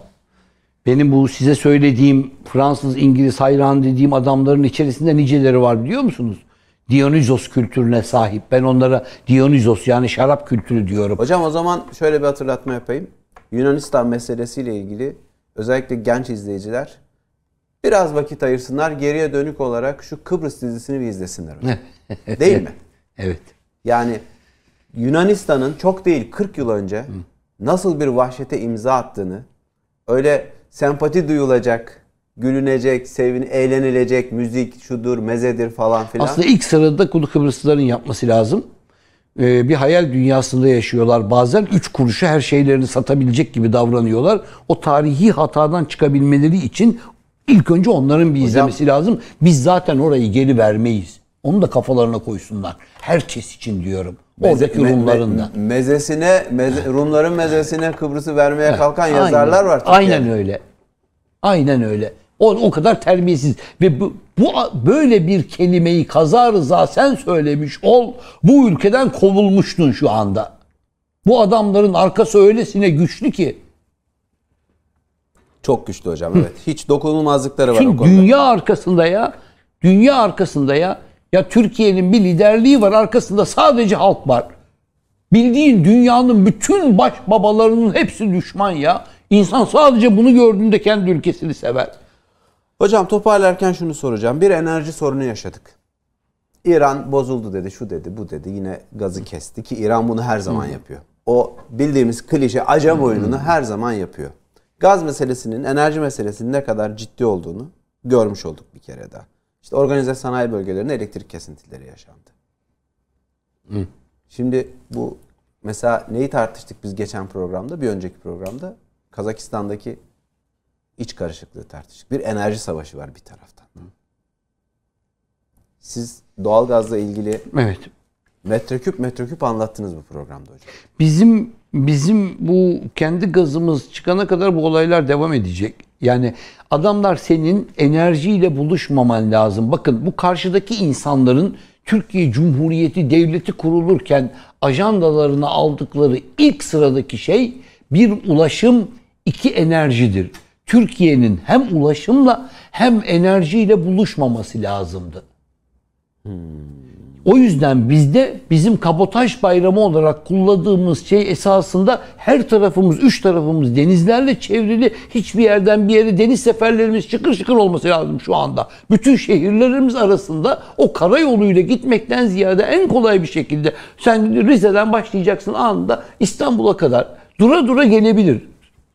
Benim bu size söylediğim Fransız, İngiliz hayran dediğim adamların içerisinde niceleri var biliyor musunuz? Dionysos kültürüne sahip. Ben onlara Dionysos yani şarap kültürü diyorum. Hocam o zaman şöyle bir hatırlatma yapayım. Yunanistan meselesiyle ilgili özellikle genç izleyiciler biraz vakit ayırsınlar. Geriye dönük olarak şu Kıbrıs dizisini bir izlesinler. *laughs* Değil mi? Evet. Yani Yunanistan'ın çok değil 40 yıl önce nasıl bir vahşete imza attığını öyle sempati duyulacak, gülünecek, sevin, eğlenilecek, müzik şudur, mezedir falan filan. Aslında ilk sırada Kulu Kıbrıslıların yapması lazım. Ee, bir hayal dünyasında yaşıyorlar bazen. Üç kuruşa her şeylerini satabilecek gibi davranıyorlar. O tarihi hatadan çıkabilmeleri için ilk önce onların bir izlemesi lazım. Biz zaten orayı geri vermeyiz. Onu da kafalarına koysunlar. Herkes için diyorum. Oradaki Me- me- Rumların da. mezesine, meze- Rumların mezesine Kıbrıs'ı vermeye kalkan yazarlar Aynen. var. Türkiye'de. Aynen öyle. Aynen öyle. O, o kadar terbiyesiz ve bu, bu böyle bir kelimeyi kaza rıza sen söylemiş ol bu ülkeden kovulmuştun şu anda. Bu adamların arkası öylesine güçlü ki. Çok güçlü hocam evet. Hiç dokunulmazlıkları var o konuda. dünya arkasında ya. Dünya arkasında ya. Ya Türkiye'nin bir liderliği var arkasında sadece halk var. Bildiğin dünyanın bütün baş babalarının hepsi düşman ya. İnsan sadece bunu gördüğünde kendi ülkesini sever. Hocam toparlarken şunu soracağım. Bir enerji sorunu yaşadık. İran bozuldu dedi, şu dedi, bu dedi. Yine gazı kesti ki İran bunu her zaman yapıyor. O bildiğimiz klişe acem oyununu her zaman yapıyor. Gaz meselesinin, enerji meselesinin ne kadar ciddi olduğunu görmüş olduk bir kere daha. İşte organize sanayi bölgelerinde elektrik kesintileri yaşandı. Şimdi bu mesela neyi tartıştık biz geçen programda, bir önceki programda? Kazakistan'daki iç karışıklığı tartıştık. Bir enerji savaşı var bir taraftan. Siz doğalgazla ilgili Evet. metreküp metreküp anlattınız bu programda hocam. Bizim bizim bu kendi gazımız çıkana kadar bu olaylar devam edecek. Yani adamlar senin enerjiyle buluşmaman lazım. Bakın bu karşıdaki insanların Türkiye Cumhuriyeti Devleti kurulurken ajandalarına aldıkları ilk sıradaki şey bir ulaşım, iki enerjidir. Türkiye'nin hem ulaşımla hem enerjiyle buluşmaması lazımdı. O yüzden bizde bizim kabotaj bayramı olarak kullandığımız şey esasında her tarafımız, üç tarafımız denizlerle çevrili. Hiçbir yerden bir yere deniz seferlerimiz şıkır şıkır olması lazım şu anda. Bütün şehirlerimiz arasında o karayoluyla gitmekten ziyade en kolay bir şekilde sen Rize'den başlayacaksın anında İstanbul'a kadar dura dura gelebilir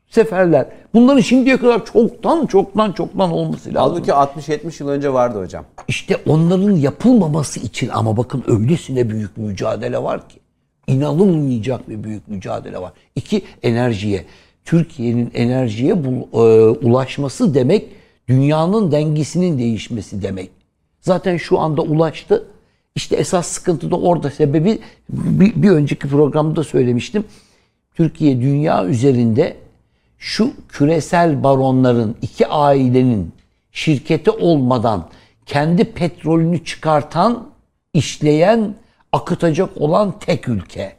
seferler. Bunların şimdiye kadar çoktan çoktan çoktan olması lazım. Halbuki 60-70 yıl önce vardı hocam. İşte onların yapılmaması için ama bakın öylesine büyük mücadele var ki. inanılmayacak bir büyük mücadele var. İki, enerjiye. Türkiye'nin enerjiye bul- e, ulaşması demek dünyanın dengesinin değişmesi demek. Zaten şu anda ulaştı. İşte esas sıkıntı da orada sebebi bir, bir önceki programda söylemiştim. Türkiye dünya üzerinde şu küresel baronların iki ailenin şirketi olmadan kendi petrolünü çıkartan, işleyen, akıtacak olan tek ülke.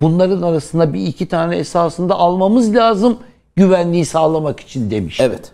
Bunların arasında bir iki tane esasında almamız lazım güvenliği sağlamak için demiş. Evet.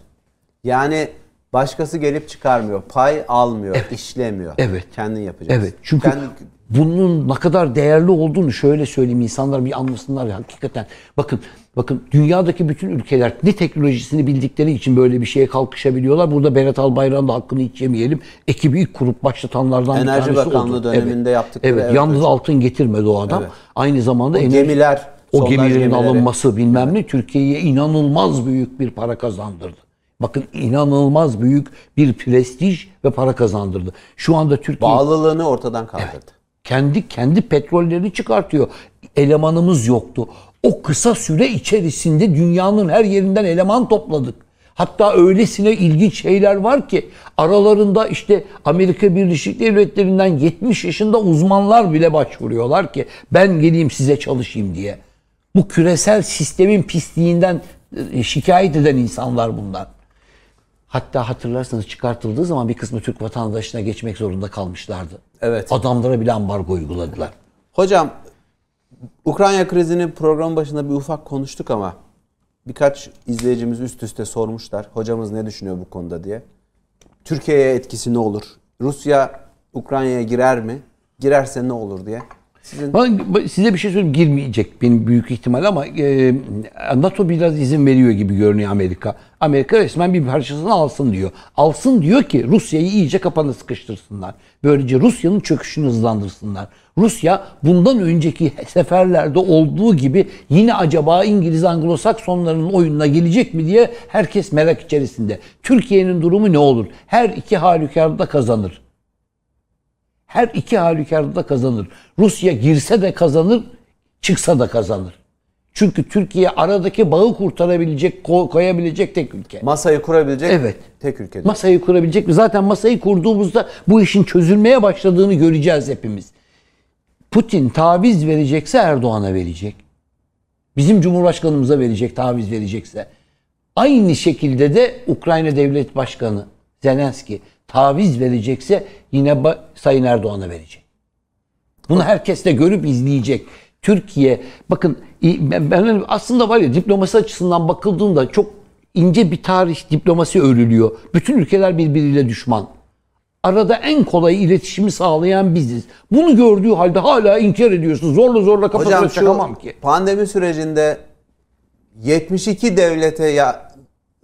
Yani başkası gelip çıkarmıyor. Pay almıyor, işlemiyor. Evet. Kendin yapacaksın. Evet. Çünkü Kendi- bunun ne kadar değerli olduğunu şöyle söyleyeyim insanlar bir anlasınlar ya hakikaten. Bakın bakın dünyadaki bütün ülkeler ne teknolojisini bildikleri için böyle bir şeye kalkışabiliyorlar. Burada Berat Albayrak'ın da hakkını hiç yemeyelim. Ekibi ilk kurup başlatanlardan Enerji bir tanesi Bakanlığı oldu. döneminde evet. yaptıkları, Evet, evet yalnız hocam. altın getirmedi o adam. Evet. Aynı zamanda O enerji- gemiler, o gemilerin gemileri. alınması bilmem ne Türkiye'ye inanılmaz büyük bir para kazandırdı. Bakın inanılmaz büyük bir prestij ve para kazandırdı. Şu anda Türkiye Bağlılığını ortadan kaldırdı. Kendi kendi petrollerini çıkartıyor. Elemanımız yoktu. O kısa süre içerisinde dünyanın her yerinden eleman topladık. Hatta öylesine ilginç şeyler var ki aralarında işte Amerika Birleşik Devletleri'nden 70 yaşında uzmanlar bile başvuruyorlar ki ben geleyim size çalışayım diye. Bu küresel sistemin pisliğinden e, şikayet eden insanlar bunlar. Hatta hatırlarsanız çıkartıldığı zaman bir kısmı Türk vatandaşına geçmek zorunda kalmışlardı. Evet. Adamlara bile ambargo uyguladılar. Hocam Ukrayna krizini program başında bir ufak konuştuk ama birkaç izleyicimiz üst üste sormuşlar. Hocamız ne düşünüyor bu konuda diye. Türkiye'ye etkisi ne olur? Rusya Ukrayna'ya girer mi? Girerse ne olur diye. Sizin Ben size bir şey söyleyeyim girmeyecek benim büyük ihtimal ama e, NATO biraz izin veriyor gibi görünüyor Amerika. Amerika resmen bir parçasını alsın diyor. Alsın diyor ki Rusya'yı iyice kapana sıkıştırsınlar. Böylece Rusya'nın çöküşünü hızlandırsınlar. Rusya bundan önceki seferlerde olduğu gibi yine acaba İngiliz Anglo-Saksonların oyununa gelecek mi diye herkes merak içerisinde. Türkiye'nin durumu ne olur? Her iki halükarda kazanır. Her iki halükarda da kazanır. Rusya girse de kazanır, çıksa da kazanır. Çünkü Türkiye aradaki bağı kurtarabilecek, ko- koyabilecek tek ülke. masayı kurabilecek Evet. tek ülke. Masayı kurabilecek? Zaten masayı kurduğumuzda bu işin çözülmeye başladığını göreceğiz hepimiz. Putin taviz verecekse Erdoğan'a verecek. Bizim Cumhurbaşkanımıza verecek, taviz verecekse. Aynı şekilde de Ukrayna Devlet Başkanı Zelenski taviz verecekse yine Sayın Erdoğan'a verecek. Bunu herkes de görüp izleyecek. Türkiye bakın ben ben aslında var ya diplomasi açısından bakıldığında çok ince bir tarih diplomasi örülüyor. Bütün ülkeler birbiriyle düşman. Arada en kolay iletişimi sağlayan biziz. Bunu gördüğü halde hala inkar ediyorsun. Zorla zorla kafasına Hocam şu çakamam ki. pandemi sürecinde 72 devlete ya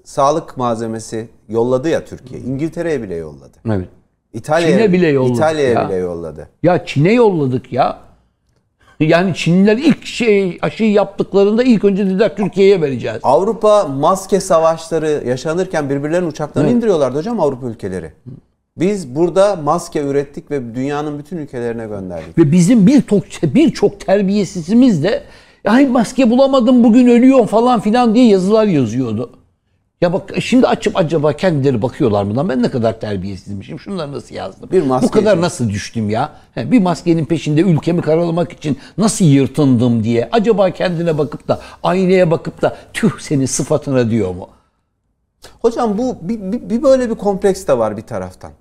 sağlık malzemesi yolladı ya Türkiye. İngiltere'ye bile yolladı. Evet. İtalya'ya Çin'e bile yolladı İtalya'ya ya. bile yolladı. Ya Çin'e yolladık ya. Yani Çinliler ilk şey aşıyı yaptıklarında ilk önce dediler Türkiye'ye vereceğiz. Avrupa maske savaşları yaşanırken birbirlerinin uçaklarını indiriyorlardı hocam Avrupa ülkeleri. Biz burada maske ürettik ve dünyanın bütün ülkelerine gönderdik. Ve bizim birçok birçok terbiyesizimiz de ay maske bulamadım bugün ölüyorum falan filan diye yazılar yazıyordu. Ya bak şimdi açıp acaba kendileri bakıyorlar mı lan ben ne kadar terbiyesizmişim şunları nasıl yazdım. Bir maske Bu kadar için. nasıl düştüm ya. He, bir maskenin peşinde ülkemi karalamak için nasıl yırtındım diye. Acaba kendine bakıp da aynaya bakıp da tüh senin sıfatına diyor mu? Hocam bu bir, bir, bir böyle bir kompleks de var bir taraftan.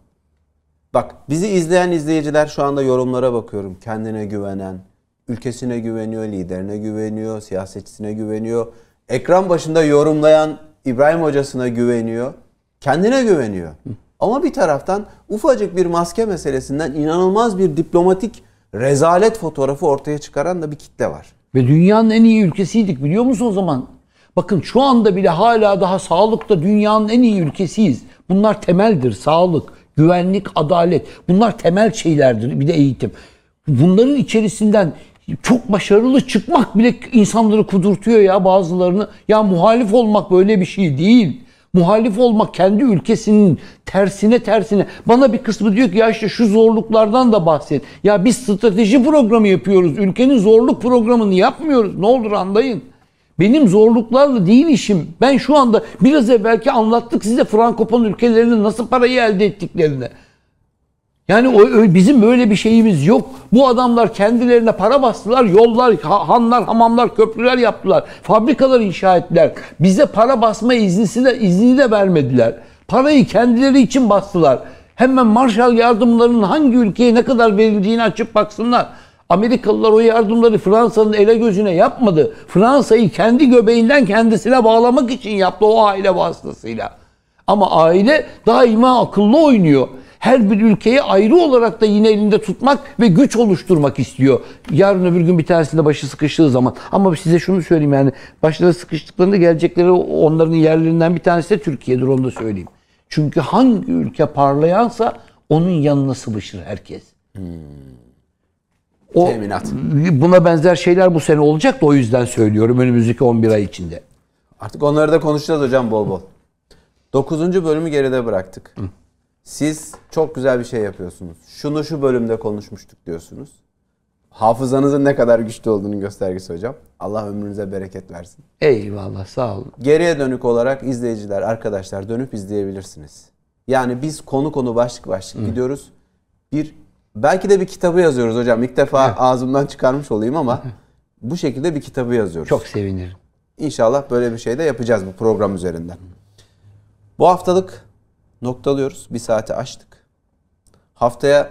Bak bizi izleyen izleyiciler şu anda yorumlara bakıyorum. Kendine güvenen, ülkesine güveniyor, liderine güveniyor, siyasetçisine güveniyor. Ekran başında yorumlayan İbrahim hocasına güveniyor. Kendine güveniyor. Ama bir taraftan ufacık bir maske meselesinden inanılmaz bir diplomatik rezalet fotoğrafı ortaya çıkaran da bir kitle var. Ve dünyanın en iyi ülkesiydik biliyor musun o zaman? Bakın şu anda bile hala daha sağlıkta dünyanın en iyi ülkesiyiz. Bunlar temeldir. Sağlık, güvenlik, adalet. Bunlar temel şeylerdir. Bir de eğitim. Bunların içerisinden çok başarılı çıkmak bile insanları kudurtuyor ya bazılarını. Ya muhalif olmak böyle bir şey değil. Muhalif olmak kendi ülkesinin tersine tersine. Bana bir kısmı diyor ki ya işte şu zorluklardan da bahset. Ya biz strateji programı yapıyoruz. Ülkenin zorluk programını yapmıyoruz. Ne olur anlayın. Benim zorluklarla değil işim. Ben şu anda biraz evvelki anlattık size Frankopon ülkelerinin nasıl parayı elde ettiklerini. Yani o, bizim böyle bir şeyimiz yok. Bu adamlar kendilerine para bastılar, yollar, ha- hanlar, hamamlar, köprüler yaptılar. Fabrikalar inşa ettiler. Bize para basma iznisi de, izni de vermediler. Parayı kendileri için bastılar. Hemen Marshall yardımlarının hangi ülkeye ne kadar verildiğini açıp baksınlar. Amerikalılar o yardımları Fransa'nın ele gözüne yapmadı. Fransa'yı kendi göbeğinden kendisine bağlamak için yaptı o aile vasıtasıyla. Ama aile daima akıllı oynuyor. Her bir ülkeyi ayrı olarak da yine elinde tutmak ve güç oluşturmak istiyor. Yarın öbür gün bir tanesinde başı sıkıştığı zaman. Ama size şunu söyleyeyim yani başları sıkıştıklarında gelecekleri onların yerlerinden bir tanesi de Türkiye'dir onu da söyleyeyim. Çünkü hangi ülke parlayansa onun yanına sıvışır herkes. O, Teminat. Buna benzer şeyler bu sene olacak da o yüzden söylüyorum önümüzdeki 11 ay içinde. Artık onları da konuşacağız hocam bol bol. Dokuzuncu bölümü geride bıraktık. Siz çok güzel bir şey yapıyorsunuz. Şunu şu bölümde konuşmuştuk diyorsunuz. Hafızanızın ne kadar güçlü olduğunu göstergesi hocam. Allah ömrünüze bereket versin. Eyvallah sağ olun. Geriye dönük olarak izleyiciler, arkadaşlar dönüp izleyebilirsiniz. Yani biz konu konu başlık başlık gidiyoruz. Bir belki de bir kitabı yazıyoruz hocam. İlk defa ağzımdan çıkarmış olayım ama bu şekilde bir kitabı yazıyoruz. Çok sevinirim. İnşallah böyle bir şey de yapacağız bu program üzerinden. Bu haftalık noktalıyoruz. Bir saati açtık. Haftaya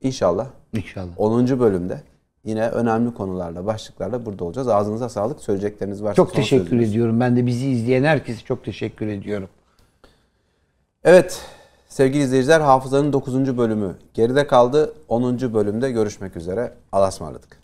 inşallah İnşallah. 10. bölümde yine önemli konularla, başlıklarla burada olacağız. Ağzınıza sağlık. Söyleyecekleriniz varsa Çok teşekkür sözünüz. ediyorum. Ben de bizi izleyen herkese çok teşekkür ediyorum. Evet sevgili izleyiciler hafızanın 9. bölümü geride kaldı. 10. bölümde görüşmek üzere. Allah'a ısmarladık.